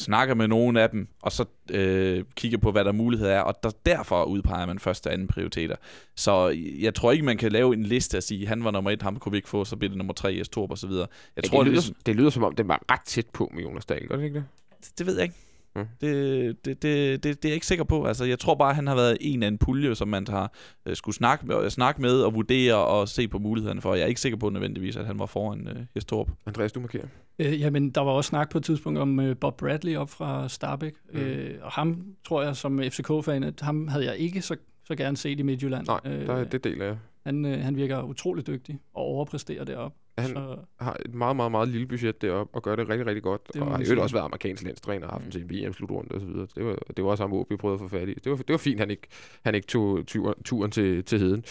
D: snakker med nogle af dem, og så øh, kigger på, hvad der muligheder er, og der, derfor udpeger man første og anden prioriteter. Så jeg tror ikke, man kan lave en liste og sige, han var nummer et, ham kunne vi ikke få, så bliver det nummer tre, Jes Torp og så videre. Jeg
B: ja, tror, det, lyder, det, ligesom, det lyder som om, den var ret tæt på med Jonas Dahl, gør det ikke det?
D: Det, det ved jeg ikke.
B: Mm.
D: Det, det, det, det, det er jeg ikke sikker på. Altså, jeg tror bare, at han har været en af en pulje, som man har øh, skulle snakke med, øh, snakke med og vurdere og se på mulighederne for. Jeg er ikke sikker på nødvendigvis, at han var foran øh, Jes Torup.
B: Andreas, du markerer.
E: Øh, jamen, der var også snak på et tidspunkt om øh, Bob Bradley op fra Starbæk.
B: Mm.
E: Øh, og ham, tror jeg, som FCK-fan, at ham havde jeg ikke så, så gerne set i Midtjylland.
B: Nej, der, det deler jeg.
E: Han, øh, han virker utrolig dygtig og overpræsterer derop.
B: Han
E: Så,
B: har et meget, meget, meget lille budget deroppe og gør det rigtig, rigtig godt.
E: Det
B: og har øvrigt også været amerikansk landstræner og haft mm. til en VM-slutrunde og så videre. Det var, det var også ham, vi prøvede at få fat i. Det var, det var fint, han ikke, han ikke tog turen, til, til heden.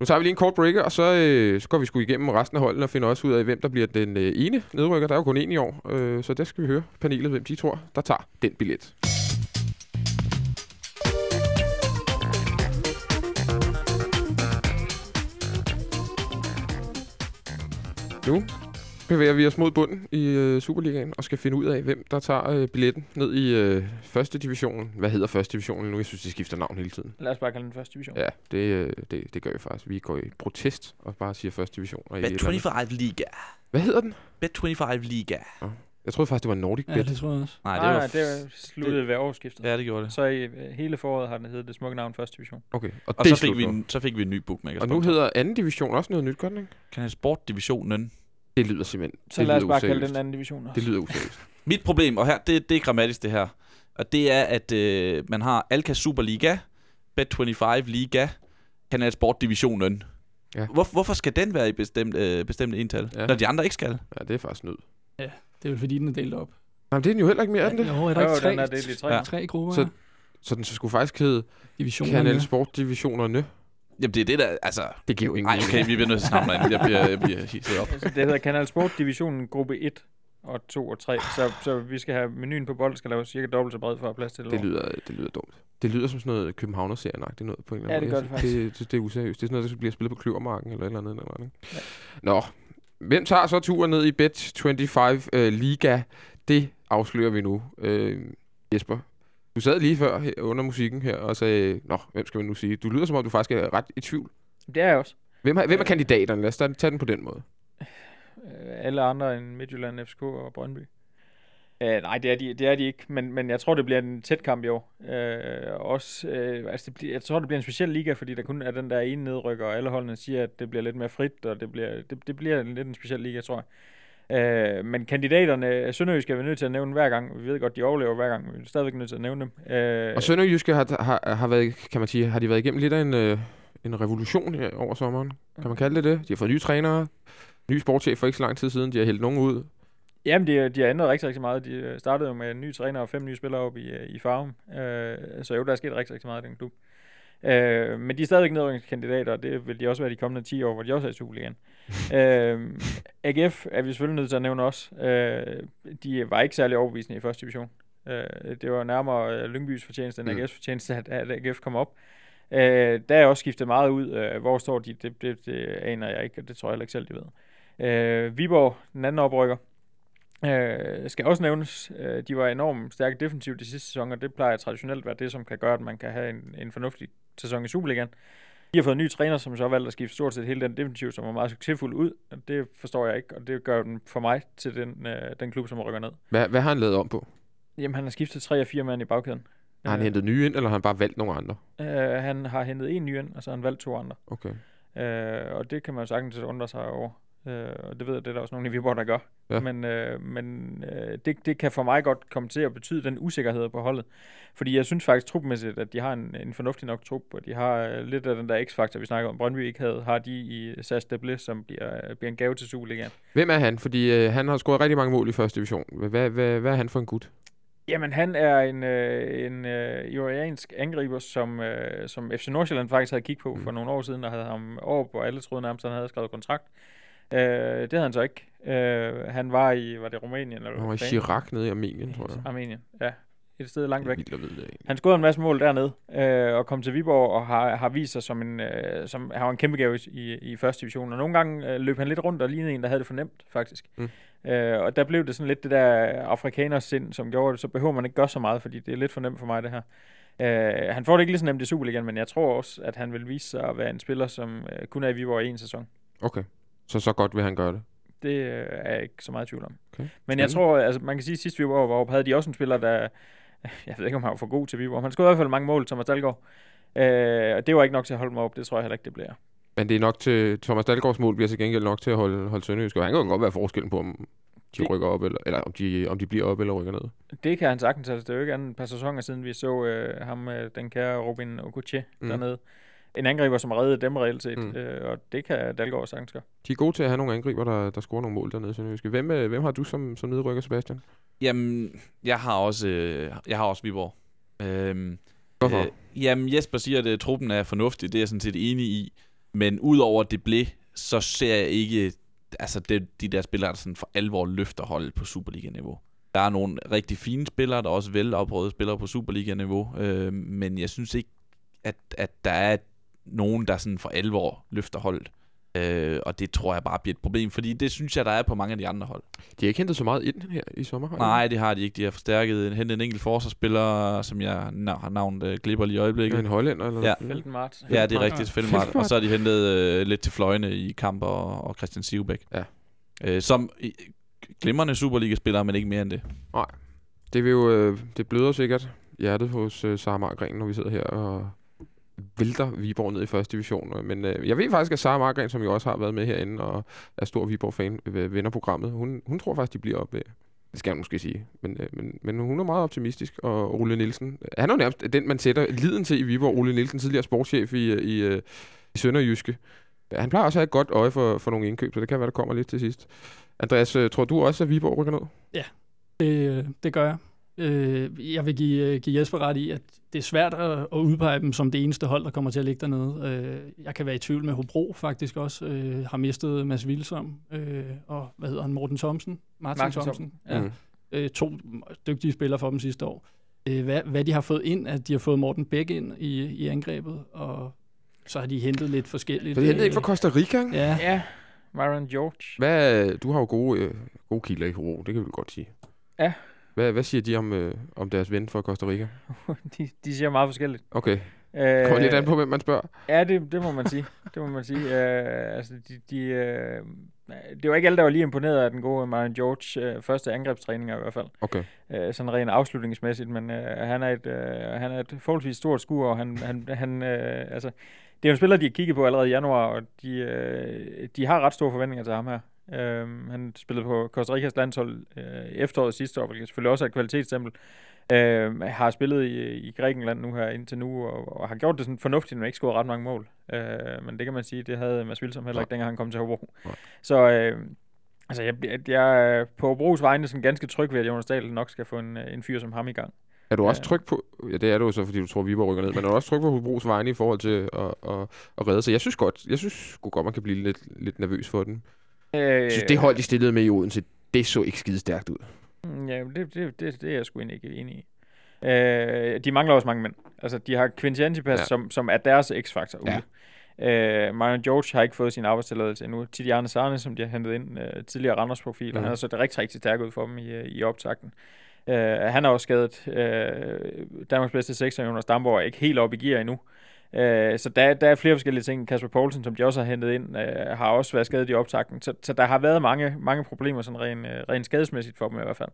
B: Nu tager vi lige en kort break, og så, øh, så går vi sgu igennem resten af holdene og finder også ud af, hvem der bliver den øh, ene nedrykker. Der er jo kun en i år, øh, så der skal vi høre panelet, hvem de tror, der tager den billet. Nu bevæger vi os mod bunden i øh, Superligaen og skal finde ud af, hvem der tager øh, billetten ned i øh, første division. Hvad hedder første division nu? Jeg synes, de skifter navn hele tiden.
C: Lad os bare kalde den første division.
B: Ja, det, øh, det, det gør vi faktisk. Vi går i protest og bare siger første division. Og i et eller andet-
D: Bet25 Liga.
B: Hvad hedder den?
D: Bet25 Liga.
B: Jeg troede faktisk, det var Nordic
E: ja,
B: Bet.
E: det tror jeg også.
D: Nej, det var...
C: nej, det var sluttet ved årsskiftet.
D: Ja, det gjorde det.
C: Så i øh, hele foråret har den heddet det smukke navn første division.
B: Okay, og,
D: Og
B: det
D: så fik, vi en, så fik vi en ny bookmaker.
B: Og nu hedder anden division også noget nyt, gør den ikke?
D: Kan Sport Divisionen.
B: Det lyder simpelthen...
C: Så
B: det
C: lad os bare kalde
B: useriøst.
C: den anden division også.
B: Det lyder useriøst.
D: Mit problem, og her, det, det er grammatisk det her, og det er, at øh, man har Alka Superliga, Bet25 Liga, Kanal Sport Divisionen.
B: Ja.
D: Hvor, hvorfor skal den være i bestemt, øh, bestemte ental,
B: Ja.
D: ja. når de andre ikke skal?
B: Ja, det er faktisk nød.
E: Det er jo fordi, den er delt op.
B: Nej, men det er den jo heller ikke mere, er den det?
E: Jo, er der
C: Jo,
E: ikke tre,
C: den er delt i tre.
D: Ja.
E: tre grupper?
B: Så-
E: Så,
B: den skulle faktisk hedde. Kanal Sport Divisionerne.
D: Jamen det er det der, altså...
B: Det giver jo ingen
D: Nej, okay, vi bliver nødt til at snakke andet. Jeg bliver, jeg bliver hisset op.
C: Altså, det hedder Kanal Sport Divisionen gruppe 1 og 2 og 3. Så, så vi skal have menuen på bold, skal lave cirka dobbelt så bred for at have plads til det.
B: Det lyder, det lyder dumt. Det lyder som sådan noget Københavner-serien-agtigt noget på en eller
C: Ja,
B: anden
C: det
B: måde.
C: gør det faktisk.
B: Det, det, det er useriøst. Det er sådan noget, der bliver spillet på Kløvermarken eller et eller andet. Eller andet. Ja. Nå, hvem tager så turen ned i Bet25 uh, Liga? Det afslører vi nu. Uh, Jesper, du sad lige før her, under musikken her og sagde, Nå, hvem skal man nu sige? Du lyder som om, du faktisk er ret i tvivl.
C: Det er jeg også.
B: Hvem, er, hvem er kandidaterne? Lad os tage tage den på den måde.
C: Øh, Alle andre end Midtjylland, FCK og Brøndby. Uh, nej, det er, de, det er de ikke, men, men jeg tror, det bliver en tæt kamp i år. Uh, også, uh, altså det bliver, jeg tror, det bliver en speciel liga, fordi der kun er den der ene nedrykker, og alle holdene siger, at det bliver lidt mere frit, og det bliver, det, det bliver lidt en speciel liga, tror jeg. Uh, men kandidaterne, Sønderjysk er vi nødt til at nævne hver gang. Vi ved godt, de overlever hver gang, men vi er stadigvæk nødt til at nævne dem. Uh,
B: Og Sønderjyske har, har, har, været, kan man sige, har de været igennem lidt af en, øh, en revolution her over sommeren? Kan man kalde det det? De har fået nye trænere, ny sportschef for ikke så lang tid siden. De har hældt nogen ud.
C: Jamen, de, de har ændret rigtig, rigtig meget. De øh, startede jo med en ny træner og fem nye spillere op i, øh, i Farum. Øh, så jo, der er sket rigtig, rigtig meget i den klub. Øh, men de er stadigvæk nedrykningskandidater, og det vil de også være de kommende 10 år, hvor de også er i Superligaen. øh, AGF er vi selvfølgelig nødt til at nævne også. Øh, de var ikke særlig overbevisende i første division. Øh, det var nærmere øh, Lyngbys fortjeneste end
B: Mm.
C: AGF's fortjeneste, at, at AGF kom op. Øh, der er også skiftet meget ud. Øh, hvor står de? Det, det, det aner jeg ikke, og det tror jeg heller ikke selv, de ved. Øh, Viborg, den anden oprykker, Øh, skal også nævnes, øh, de var enormt stærke defensivt de sidste sæson, og det plejer traditionelt at være det, som kan gøre, at man kan have en, en fornuftig sæson i Superligaen. De har fået en ny træner, som så har valgt at skifte stort set hele den defensiv, som var meget succesfuld ud. Det forstår jeg ikke, og det gør den for mig til den, øh, den klub, som rykker ned.
B: Hvad, hvad har han lavet om på?
C: Jamen, han har skiftet tre og fire mand i bagkæden.
B: Har han
C: Øh,
B: hentet nye ind, eller har han bare valgt nogle andre?
C: øh, han har hentet en ny ind, og så har han valgt to andre.
B: Okay.
C: Øh, og det kan man jo sagtens undre sig over. Øh, og det ved jeg, det er der også nogle i Viborg, der gør.
B: Ja.
C: Men, øh, men øh, det, det kan for mig godt komme til at betyde den usikkerhed på holdet. Fordi jeg synes faktisk trupmæssigt, at de har en, en fornuftig nok trup, og de har øh, lidt af den der x-faktor, vi snakker om, Brøndby ikke havde, har de i SAS Deble, som bliver, øh, bliver en gave til Superligaen.
B: Hvem er han? Fordi øh, han har scoret rigtig mange mål i første division. Hvad, hvad, hvad er han for en gut?
C: Jamen, han er en, øh, en øh, irakisk angriber, som, øh, som FC Nordsjælland faktisk havde kigget på
B: Mm.
C: for nogle år siden, og havde ham over på alle troede nærmest, at han havde skrevet kontrakt. Øh, det havde han så ikke. Øh, han var i, var det Rumænien? Eller
B: Han var i? Chirac nede i Armenien, tror jeg.
C: Armenien, ja. Et sted langt væk.
B: vildt vide det egentlig.
C: Han scorede en masse mål dernede, øh, og kom til Viborg og har, har vist sig som en, øh, som, han var en kæmpe gave i, i første division. Og nogle gange øh, løb han lidt rundt og lignede en, der havde det fornemt, faktisk.
B: Mm.
C: Øh, og der blev det sådan lidt det der afrikaners sind, som gjorde det, så behøver man ikke gøre så meget, fordi det er lidt for nemt for mig, det her. Øh, han får det ikke lige så nemt i Superligaen, men jeg tror også, at han vil vise sig at være en spiller, som øh, kun er i Viborg i en sæson.
B: Okay. Så så godt vil han gøre det.
C: Det øh, er jeg ikke så meget i tvivl om.
B: Okay.
C: Men jeg tror, altså man kan sige, at sidste vi var oppe, havde de også en spiller, der jeg ved ikke, om han var for god til Viborg. Han skød i hvert fald mange mål, Thomas Dahlgaard. Øh, og det var ikke nok til at holde mig op. Det tror jeg heller ikke, det bliver.
B: Men det er nok til... Thomas Dahlgaards mål bliver til gengæld nok til at holde, holde Sønderjysk. Og han kan jo godt være forskellen på, om de rykker op, eller, eller om, de, om de bliver op eller rykker ned.
C: Det kan han sagtens. Altså, det er jo ikke andet et par sæsoner siden, vi så øh, ham, øh, den kære Robin Okoche
B: Mm.
C: mm. dernede. En angriber, som reddede dem reelt set.
B: Mm.
C: Øh, og det kan Dalgaard sagtens gøre.
B: De er gode til at have nogle angriber, der, der scorer nogle mål dernede i Sønderjyske. Hvem, øh, hvem har du som, som nedrykker, Sebastian?
D: Jamen, jeg har også, øh, jeg har også Viborg. Øhm,
B: Hvorfor?
D: Øh, jamen, Jesper siger, at øh, truppen er fornuftig. Det er jeg sådan set enig i. Men udover det blev, så ser jeg ikke altså det, de der spillere, der sådan for alvor løfter holdet på Superliga-niveau. Der er nogle rigtig fine spillere, der er også veloprøvede spillere på Superliga-niveau. Øh, men jeg synes ikke, at, at der er nogen, der sådan for alvor løfter holdet. Øh, og det tror jeg bare bliver et problem, fordi det synes jeg, der er på mange af de andre hold.
B: De har ikke hentet så meget ind her i sommer?
D: Nej, det har de ikke. De har forstærket, hentet en enkelt forsvarsspiller, som jeg na- har navnet øh, glipper lige i øjeblikket.
B: En hollænder eller
D: Ja.
B: noget?
C: Felten Mart.
D: Ja, det er rigtigt. Feldmart. Og så har de hentet øh, lidt til fløjene i kamp og, og Christian Sivbæk.
B: Ja.
D: Øh, som glimrende Superliga-spillere, men ikke mere end det.
B: Det, vil jo, øh, det bløder sikkert hjertet hos øh, Sara Margren, når vi sidder her og vælter Viborg ned i første division. Øh, men øh, jeg ved faktisk, at Sara Margren, som jo også har været med herinde og er stor Viborg-fan, øh, vinder programmet. Hun, hun tror faktisk, de bliver oppe. Øh, det skal jeg måske sige. Men, øh, men, men hun er meget optimistisk. Og Ole Nielsen, han er jo nærmest den, man sætter liden til i Viborg. Ole Nielsen, tidligere sportschef i, øh, i, i Sønderjyske. Han plejer også at have et godt øje for, for nogle indkøb, så det kan være, der kommer lidt til sidst. Andreas, tror du også, at Viborg rykker ned?
E: Ja, Det, det gør jeg. Øh, Jeg vil give, øh, give Jesper ret i, at det er svært at, at udpege dem som det eneste hold, der kommer til at ligge dernede. Øh, Jeg kan være i tvivl med Hobro faktisk også. Øh, Har mistet Mads Vilsom øh, og hvad hedder han, Morten Thomsen? Martin,
C: Martin
E: Thomsen.
C: Thomsen,
E: Ja.
B: Mm.
E: Øh, To dygtige spillere for dem sidste år. Øh, Hvad, hvad de har fået ind, at de har fået Morten Bæk ind i, i angrebet, og så har de hentet lidt forskelligt.
B: Så de hentede ikke fra
E: Øh,
B: Costa Rica, ikke?
E: Ja,
C: Ja, Myron George.
B: Hvad, du har jo gode, øh, gode kilder i Hobro, det kan vi godt sige.
C: Ja.
B: Hvad, hvad siger de om, øh, om deres ven fra Costa Rica?
C: de, de siger meget forskelligt.
B: Okay,
C: Øh,
B: kommer lidt an på, hvem man spørger.
C: Ja, det, det må man sige. Det må man sige. Øh, altså, de, de, øh, det var ikke alle, der var lige imponeret af den gode Myron George øh, første angrebstræninger i hvert fald.
B: Okay.
C: Øh, sådan rent afslutningsmæssigt, men øh, han, er et, øh, han er et forholdsvis stort skur, og han, han, han øh, altså, det er jo en spiller, de har kigget på allerede i januar, og de, øh, de har ret store forventninger til ham her. Øh, han spillede på Costa Ricas landshold øh, efteråret sidste år, hvilket selvfølgelig også er et kvalitetsstempel. Øh, har spillet i, i Grækenland nu her indtil nu, og, og har gjort det sådan fornuftigt, men ikke scoret ret mange mål. Øh, men det kan man sige, det havde Mads Wilsom heller ikke, dengang han kom til Hobro.
B: Nej.
C: Så øh, altså, jeg, jeg, jeg er på Hobros vegne sådan ganske tryg ved, at Jonas Dahl nok skal få en, øh, en fyr som ham i gang.
B: Er du også
C: Ja.
B: tryg på, ja det er du så, fordi du tror, Viborg rykker ned, men er du også tryg på Hobros vegne i forhold til at, at, at redde sig? Jeg synes godt, jeg synes godt, man kan blive lidt, lidt nervøs for den.
C: Øh,
B: Jeg synes, det hold, de stillede med i Odense, det så ikke skide stærkt ud.
C: Mm, Ja, det, det, det, det er jeg sgu egentlig ikke enig i. Øh, de mangler også mange mænd. Altså, de har Quincy Antipas,
B: Ja.
C: ja. som, som er deres x-faktor
B: Ja.
C: ude. Øh, Marion George har ikke fået sin arbejdstilladelse endnu. Tidiane Sarne, som de har hentet ind, øh, tidligere Randers profil,
B: Mhm.
C: mm. han har så det rigtig, rigtig stærkt ud for dem i, øh, i optakten. Øh, han er også skadet. Øh, Danmarks bedste sekser, Jonas Damborg, er ikke helt oppe i gear endnu. Øh, så der, der er flere forskellige ting. Kasper Poulsen, som de også har hentet ind, øh, har også været skadet i optakten. Så, så der har været mange, mange problemer, sådan rent, øh, rent skadesmæssigt for dem i hvert fald.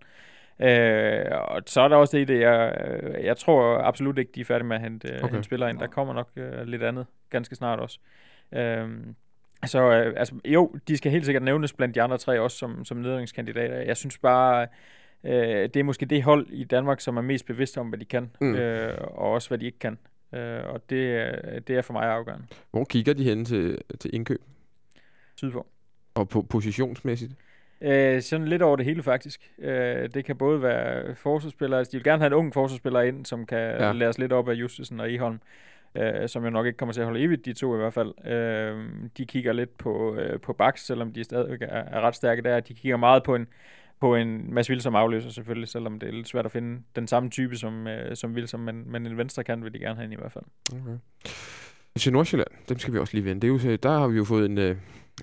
C: Øh, og så er der også det det, jeg, øh, jeg tror absolut ikke, de er færdige med at hente, okay.
B: Okay.
C: hente spillere ind. Der kommer nok øh, lidt andet ganske snart også. Øh, så øh, altså, jo, de skal helt sikkert nævnes blandt de andre tre også som, som nedrykningskandidater. Jeg synes bare, øh, det er måske det hold i Danmark, som er mest bevidst om, hvad de kan,
B: mm.
C: øh, og også hvad de ikke kan. Øh, og det, er- det er for mig afgørende.
B: Hvor kigger de hen til, til indkøb?
C: Sydpå.
B: Og på positionsmæssigt?
C: Øh, sådan lidt over det hele faktisk. Øh, det kan både være forsvarsspillere, altså de vil gerne have en ung forsvarsspiller ind, som kan
B: Ja.
C: lære os lidt op af Justesen og Eholm, øh, som jo nok ikke kommer til at holde evigt, de to i hvert fald. Øh, de kigger lidt på, øh, på baks, selvom de stadig er, er ret stærke der. De kigger meget på en, på en Mads Vilsom afløser selvfølgelig, selvom det er lidt svært at finde den samme type som, øh, som Vilsom, men, men en venstre kant vil de gerne have ind i hvert fald.
B: Okay. FC Nordsjælland, dem skal vi også lige vende. Det er jo, der har vi jo fået en, øh,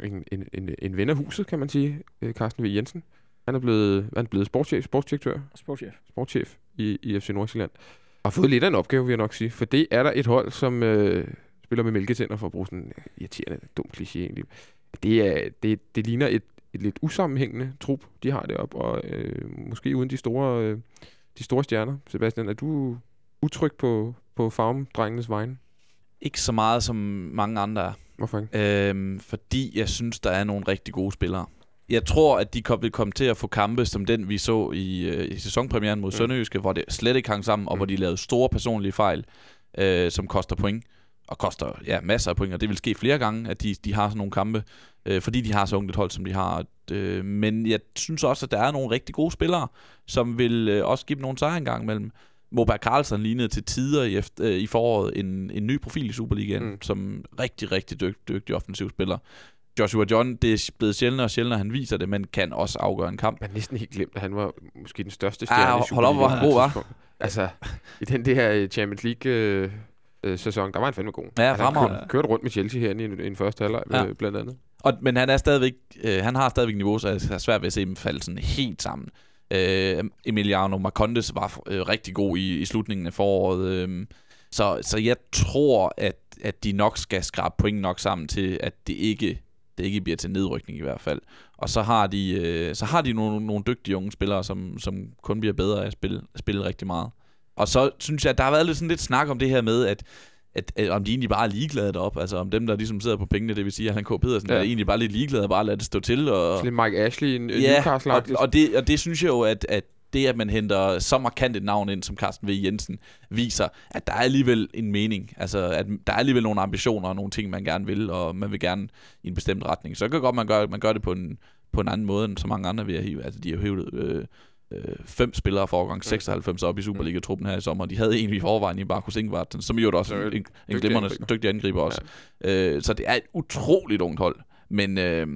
B: en, en, en, en ven af huset, kan man sige, øh, Carsten V. Jensen. Han er blevet, han er blevet sportschef, sportsdirektør,
C: Sportschef.
B: sportschef i, i FC Nordsjælland. Har fået lidt af en opgave, vil jeg nok sige. For det er der et hold, som øh, spiller med mælketænder, for at bruge sådan en irriterende, dum kliché egentlig. Det, er, det, det ligner et, et lidt usammenhængende trup, de har deroppe, og øh, måske uden de store, øh, de store stjerner. Sebastian, er du utryg på, på farmdrengenes vegne?
D: Ikke så meget, som mange andre er.
B: Hvorfor ikke?
D: Øhm, fordi jeg synes, der er nogle rigtig gode spillere. Jeg tror, at de kom, vil komme til at få kampe som den, vi så i, øh, i sæsonpremieren mod mm. Sønderjyske, hvor det slet ikke hang sammen, og mm. hvor de lavede store personlige fejl, øh, som koster point. Og koster ja, masser af point, og det vil ske flere gange, at de, de har sådan nogle kampe, øh, fordi de har så ungt et hold, som de har. Øh, men jeg synes også, at der er nogle rigtig gode spillere, som vil øh, også give dem nogle sejre engang imellem. Moberg Carlsen lignede til tider i, efter, øh, i foråret en, en ny profil i Superligaen, mm. som rigtig, rigtig dyg, dygtig offensiv spiller. Joshua John, det er blevet sjældnere og sjældnere, han viser det, men kan også afgøre en kamp.
B: Man næsten helt glemt, at han var måske den største stjerne
D: ah,
B: i
D: Hold op, hvor han god var.
B: Altså, i den der øh, Champions League øh, øh, sæson, der var han fandme god.
D: Ja,
B: han har kørt, kørt rundt med Chelsea her i, i den første halvleg, ja. øh, blandt andet.
D: Og, men han er stadigvæk, øh, han har stadigvæk niveau, så jeg er svært ved at se dem falde sådan helt sammen. Øh, Emiliano Marcondes var øh, rigtig god i, i slutningen af foråret. Øh, så, så jeg tror, at, at de nok skal skrabe point nok sammen til, at det ikke, det ikke bliver til nedrykning i hvert fald. Og så har de, øh, så har de nogle, nogle dygtige unge spillere, som, som kun bliver bedre af at spille, spille rigtig meget. Og så synes jeg, at der har været lidt, sådan lidt snak om det her med, at at, at, om de egentlig bare er ligeglade deroppe. Altså om dem, der ligesom sidder på pengene, det vil sige, at han K. Pedersen, ja. er egentlig bare lidt ligeglade og bare lader det stå til. Og,
B: lidt Mike Ashley i
D: ja, Newcastle. Og, og, det, og det synes jeg jo, at, at det, at man henter så markant et navn ind som Carsten V. Jensen, viser, at der er alligevel en mening. Altså, at der er alligevel nogle ambitioner og nogle ting, man gerne vil, og man vil gerne i en bestemt retning. Så det kan godt, man gør, man gør det på en, på en anden måde, end så mange andre vil have. Altså, de har hævet øh, øh, fem spillere for årgang 96 op i Superliga-truppen her i sommer. De havde en i forvejen i Markus Ingvartsen, som jo også en, en, en glimrende, dygtig angriber også. Ja. Øh, så det er et utroligt ungt hold. Men øh,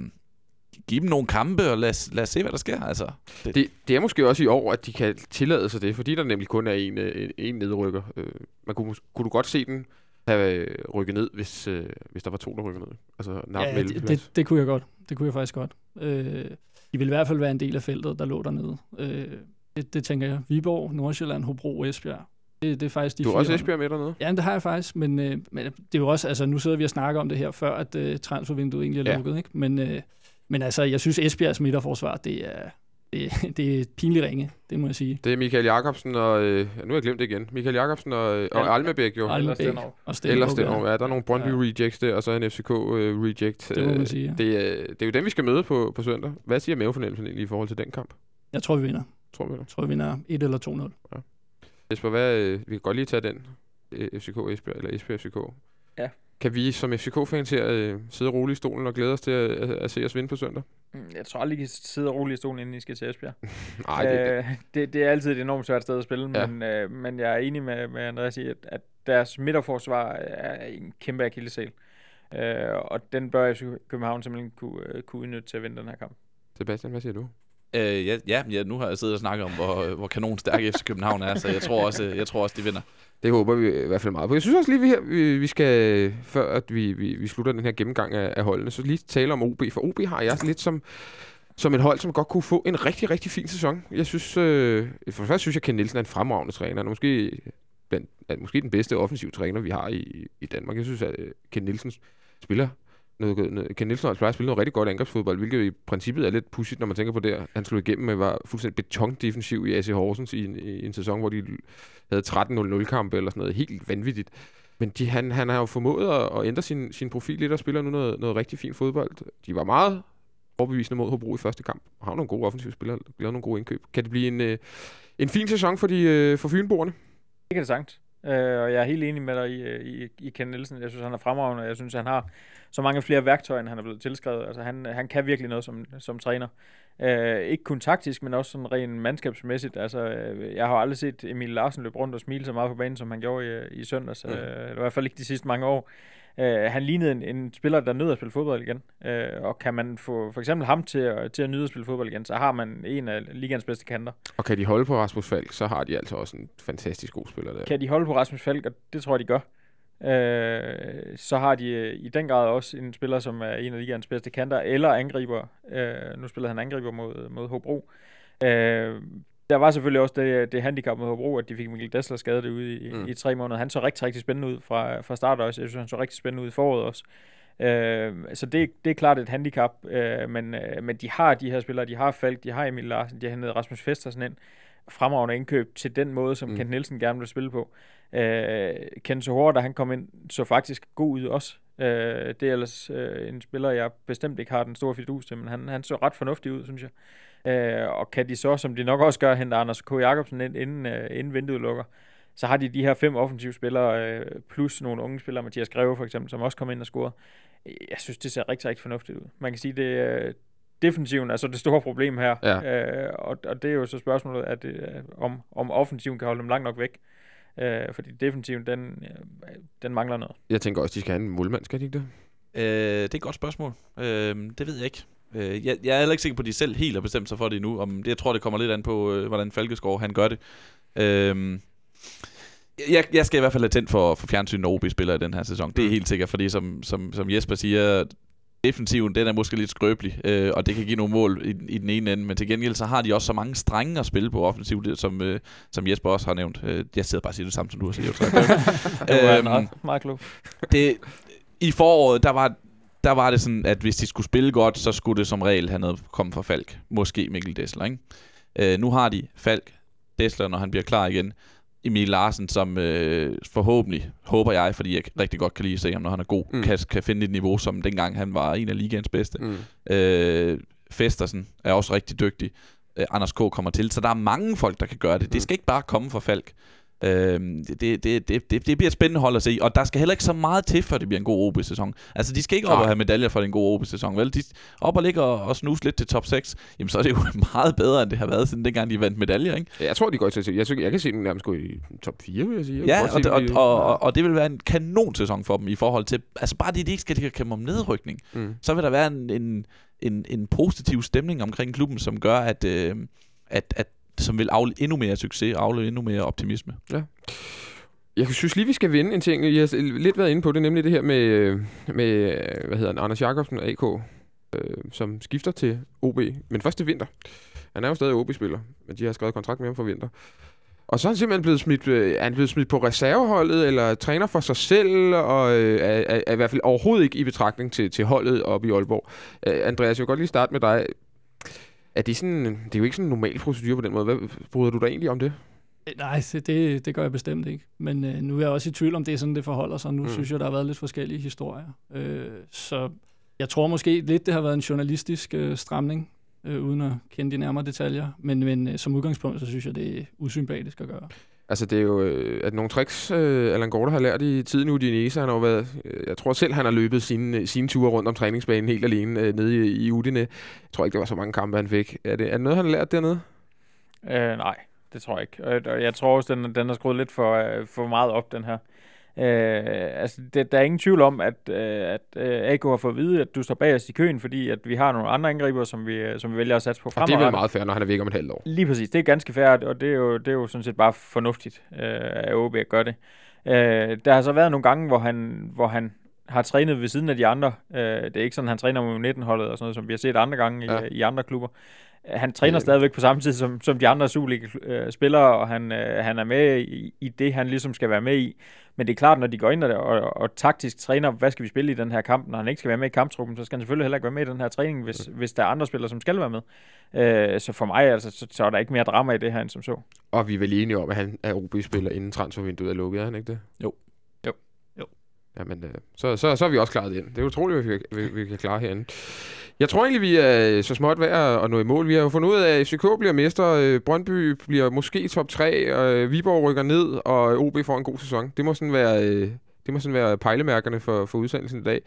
D: giv dem nogle kampe, og lad, lad os se, hvad der sker. Altså,
B: det. Det, det er måske også i år, at de kan tillade sig det, fordi der nemlig kun er en, øh, en nedrykker. Øh, man kunne, kunne du godt se den have øh, rykket ned, hvis, øh, hvis der var to, der rykker ned? Altså,
E: ja, det, det, det kunne jeg godt. Det kunne jeg faktisk godt. Øh, de vil i hvert fald være en del af feltet, der lå dernede. Øh, det, det tænker jeg. Viborg, Nordsjælland, Hobro, Esbjerg. Det, det er faktisk de
B: Du har også Esbjerg med dernede?
E: Ja, det har jeg faktisk, men, øh, men det er jo også, altså nu sidder vi og snakker om det her, før at øh, transfervinduet egentlig er ja. lukket, ikke? Men, øh, men altså, jeg synes Esbjergs midterforsvar, det er, det, det er pinligt ringe, det må jeg sige.
B: Det er Michael Jakobsen og... Øh, nu har jeg glemt det igen. Michael Jakobsen og, øh, og Almebæk jo.
E: Almebæk
B: og Stenov. Eller Stenov, ja. Der er nogle Brøndby ja. rejects der, og så en FCK øh, reject.
E: Det må man sige,
B: ja. det, er, det er jo den, vi skal møde på, på søndag. Hvad siger mavefornemmelsen egentlig i forhold til den kamp?
E: Jeg tror, vi vinder.
B: Tror vi vinder?
E: Jeg tror, vi vinder 1 eller 2-0. Ja.
B: Jesper, hvad, øh, vi kan godt lige tage den. Øh, FCK Esbjerg, eller Esbjerg FCK.
C: Ja.
B: Kan vi som FCK-fans her øh, sidde roligt i stolen og glæde os til at, at, at se os vinde på søndag?
C: Mm, jeg tror aldrig, I kan sidde roligt i stolen, inden I skal til Esbjerg.
B: Nej, det,
C: øh, det, det er altid et enormt svært sted at spille, ja. men, øh, men jeg er enig med, med Andreas i, at, at deres midterforsvar er en kæmpe akillesæl. Øh, og den bør København simpelthen kunne, uh, kunne udnytte til at vinde den her kamp.
B: Sebastian, hvad siger du?
D: Øh, ja, ja, ja, nu har jeg siddet og snakket om, hvor, øh, hvor kanonstærk FC København er, så jeg tror også, øh, jeg tror også de vinder.
B: Det håber vi i hvert fald meget på. Jeg synes også lige, vi, her, vi, vi skal, før at vi, vi, vi slutter den her gennemgang af, af holdene, så lige tale om OB. For OB har jeg lidt som, som et hold, som godt kunne få en rigtig, rigtig fin sæson. Jeg synes, øh, for først synes jeg, at Ken Nielsen er en fremragende træner. Han er måske, blandt, er måske den bedste offensive træner, vi har i, i Danmark. Jeg synes, at øh, Ken Nielsen spiller noget, noget, Ken Nielsen har spille spillet noget rigtig godt angrebsfodbold, hvilket i princippet er lidt pudsigt, når man tænker på det. Han slog igennem med var fuldstændig betondefensiv i AC Horsens i en, i en sæson, hvor de havde 13-0-0-kampe eller sådan noget. Helt vanvittigt. Men de, han, han har jo formået at, at ændre sin, sin profil lidt og spiller nu noget, noget rigtig fint fodbold. De var meget overbevisende mod Hobro i første kamp. Har nogle gode offensive spillere, lavet nogle gode indkøb. Kan det blive en, øh, en fin sæson for, de, øh, for Fynboerne?
C: Det kan det sagt. Uh, og jeg er helt enig med dig i, øh, i, i Ken Nielsen. Jeg synes, han er fremragende. Jeg synes, han har så mange flere værktøjer, end han er blevet tilskrevet. Altså, han, han kan virkelig noget som, som træner. Uh, ikke kun taktisk, men også sådan rent mandskabsmæssigt. Altså, uh, jeg har aldrig set Emil Larsen løbe rundt og smile så meget på banen, som han gjorde i, i søndags. Mm. Uh, eller i hvert fald ikke de sidste mange år. Uh, han lignede en, en spiller, der nød at spille fodbold igen. Uh, og kan man få for eksempel ham til at, til at nyde at spille fodbold igen, så har man en af ligands bedste kanter.
B: Og kan de holde på Rasmus Falk, så har de altså også en fantastisk god spiller der.
C: Kan de holde på Rasmus Falk, og det tror jeg, de gør. Uh, så har de uh, i den grad også en spiller, som er en af ligands bedste kanter, eller angriber. Uh, nu spiller han angriber mod, mod Hobro. Uh, der var selvfølgelig også det, det handicap med Hobro, at de fik Mikkel Dessler skadet ude i, mm. i tre måneder. Han så rigtig, rigtig spændende ud fra, fra start også. Jeg synes, han så rigtig spændende ud i foråret også. Øh, så det, det er klart et handicap, øh, men, øh, men de har de her spillere, de har Falk, de har Emil Larsen, de har hentet Rasmus Festersen ind, fremragende indkøb til den måde, som mm. Kent Nielsen gerne vil spille på. Øh, Ken Sohor, da han kom ind, så faktisk god ud også. Øh, det er ellers øh, en spiller, jeg bestemt ikke har den store fidus til, men han, han så ret fornuftig ud, synes jeg. Øh, og kan de så, som de nok også gør, hente Anders K. Jacobsen ind, inden, øh, inden vinduet lukker, så har de de her fem offensive spillere, øh, plus nogle unge spillere, Mathias Greve for eksempel, som også kom ind og scorede. Jeg synes, det ser rigtig, rigtig fornuftigt ud. Man kan sige, det øh, defensiven er så det store problem her. Ja. Øh, og, og det er jo så spørgsmålet, at, øh, om, om offensiven kan holde dem langt nok væk. Øh, fordi defensiven, den, øh, den mangler noget.
B: Jeg tænker også, de skal have en målmand, skal de ikke det?
D: Øh, det er et godt spørgsmål. Øh, det ved jeg ikke. Øh, jeg, jeg er heller ikke sikker på, at de selv helt har bestemt sig for det endnu. Om, det, jeg tror, det kommer lidt an på, øh, hvordan Falkeskov han gør det. Øh, jeg, jeg skal i hvert fald have tændt for, for fjernsyn, når OB spiller i den her sæson. Det er mm. helt sikkert, fordi som, som, som Jesper siger, defensiven, den er måske lidt skrøbelig, øh, og det kan give nogle mål i, i den ene ende, men til gengæld så har de også så mange strenge at spille på offensivt, som, øh, som Jesper også har nævnt. Øh, jeg sidder bare og siger det samme, som du har sagt.
C: øhm.
D: Det, I foråret, der var, der var det sådan, at hvis de skulle spille godt, så skulle det som regel have noget komme fra Falk. Måske Mikkel Dessler, ikke? Øh, nu har de Falk, Dessler, når han bliver klar igen. Emil Larsen, som øh, forhåbentlig, håber jeg, fordi jeg rigtig godt kan lide at se ham, når han er god, mm. kan, kan finde et niveau, som dengang han var en af ligaens bedste. Mm. Øh, Festersen er også rigtig dygtig. Øh, Anders K. kommer til. Så der er mange folk, der kan gøre det. Mm. Det skal ikke bare komme fra Falk. Øh, det, det, det, det, det bliver et spændende hold at se, og der skal heller ikke så meget til, før det bliver en god OB-sæson. Altså, de skal ikke op og have medaljer for en god OB-sæson, vel? De op og ligger og, og snuse lidt til top 6, jamen så er det jo meget bedre, end det har været siden dengang, de vandt medaljer, ikke?
B: Jeg tror, de går til jeg, jeg, jeg kan se dem nærmest gå i top 4, vil jeg sige. Jeg
D: ja, og, det, og, og, og, og, det vil være en kanon-sæson for dem i forhold til, altså bare det, de ikke skal kæmpe om nedrykning, mm. så vil der være en, en, en, en positiv stemning omkring klubben, som gør, at, øh, at, at som vil afle endnu mere succes, afle endnu mere optimisme. Ja.
B: Jeg synes lige, vi skal vinde en ting. Jeg har lidt været inde på det, nemlig det her med, med hvad hedder han, Anders Jakobsen, AK, øh, som skifter til OB, men først til vinter. Han er jo stadig OB-spiller, men de har skrevet kontrakt med ham for vinter. Og så er han simpelthen blevet smidt, øh, er han blevet smidt på reserveholdet, eller træner for sig selv, og øh, er, er, er i hvert fald overhovedet ikke i betragtning til, til holdet oppe i Aalborg. Øh, Andreas, jeg vil godt lige starte med dig. Er det, sådan, det er jo ikke sådan en normal procedure på den måde. Hvad bryder du dig egentlig om det?
E: Øh, nej, det, det gør jeg bestemt ikke. Men øh, nu er jeg også i tvivl om, det er sådan, det forholder sig. Nu mm. synes jeg, der har været lidt forskellige historier. Øh, så jeg tror måske lidt, det har været en journalistisk øh, stramning, øh, uden at kende de nærmere detaljer. Men, men øh, som udgangspunkt, så synes jeg, det er usympatisk at gøre.
B: Altså, det er jo øh, at nogle tricks, øh, Allan Gorte har lært i tiden ude i Udinese. Han har været, øh, jeg tror selv, han har løbet sine, sine ture rundt om træningsbanen helt alene øh, nede i, i Udine. Jeg tror ikke, det var så mange kampe, han fik. Er det, er det noget, han har lært dernede?
C: Øh, nej, det tror jeg ikke. Og jeg tror også, den, den har skruet lidt for, øh, for meget op, den her. Øh, altså, det, der er ingen tvivl om, at, øh, at øh, AK har fået at vide, at du står bag os i køen, fordi at vi har nogle andre angriber, som vi, øh, som vi vælger at satse på fremadrettet.
B: det er vel meget fair, når han er væk om et halvt år.
C: Lige præcis. Det er ganske fair, og det er jo, det er jo sådan set bare fornuftigt øh, at OB at gøre det. Øh, der har så været nogle gange, hvor han, hvor han har trænet ved siden af de andre. Øh, det er ikke sådan, at han træner med 19-holdet og sådan noget, som vi har set andre gange ja. i, i andre klubber. Han træner øh. stadigvæk på samme tid som, som de andre Superliga-spillere, og han, øh, han er med i, i det, han ligesom skal være med i. Men det er klart, når de går ind og, og, og taktisk træner, hvad skal vi spille i den her kamp, når han ikke skal være med i kamptruppen, så skal han selvfølgelig heller ikke være med i den her træning, hvis, mm. hvis der er andre spillere, som skal være med. Øh, så for mig altså, så, så er der ikke mere drama i det her, end som så.
B: Og vi er vel enige om, at han er OB-spiller, inden transfervinduet er lukket, er han ikke det?
C: Jo.
B: Jo. Jo. Jamen, øh, så, så, så er vi også klaret ind. Det er utroligt, at vi, vi, vi kan klare herinde. Jeg tror egentlig, vi er så småt værd at nå i mål. Vi har jo fundet ud af, at FCK bliver mester, øh, Brøndby bliver måske top 3, og øh, Viborg rykker ned, og OB får en god sæson. Det må sådan være, øh, det må sådan være pejlemærkerne for, for udsendelsen i dag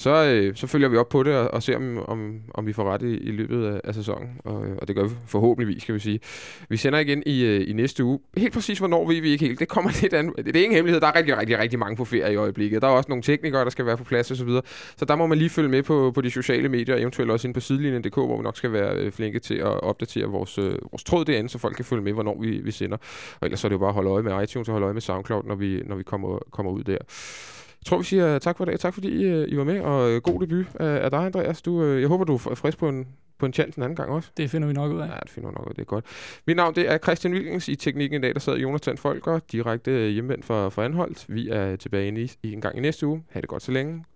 B: så, øh, så følger vi op på det og, og ser, om, om, om vi får ret i, i løbet af, af sæsonen. Og, øh, og det gør vi forhåbentligvis, kan vi sige. Vi sender igen i, øh, i næste uge. Helt præcis, hvornår ved vi ikke helt. Det kommer lidt an. Det, er ingen hemmelighed. Der er rigtig, rigtig, rigtig mange på ferie i øjeblikket. Der er også nogle teknikere, der skal være på plads osv. Så, videre. så der må man lige følge med på, på de sociale medier, eventuelt også ind på sidelinjen.dk, hvor vi nok skal være øh, flinke til at opdatere vores, øh, vores tråd derinde, så folk kan følge med, hvornår vi, vi sender. Og ellers så er det jo bare at holde øje med iTunes og holde øje med SoundCloud, når vi, når vi kommer, kommer ud der. Jeg tror, vi siger tak for i dag. Tak fordi I, øh, I var med, og øh, god debut af, dig, Andreas. Du, øh, jeg håber, du er frisk på en, på en chance en anden gang også.
E: Det finder vi nok ud af.
B: Ja, det finder vi nok ud af. Det er godt. Mit navn det er Christian Wilkens. I teknikken i dag, der sad Jonathan Folker, direkte hjemvendt fra, fra Anholdt. Vi er tilbage i, i en gang i næste uge. Ha' det godt så længe.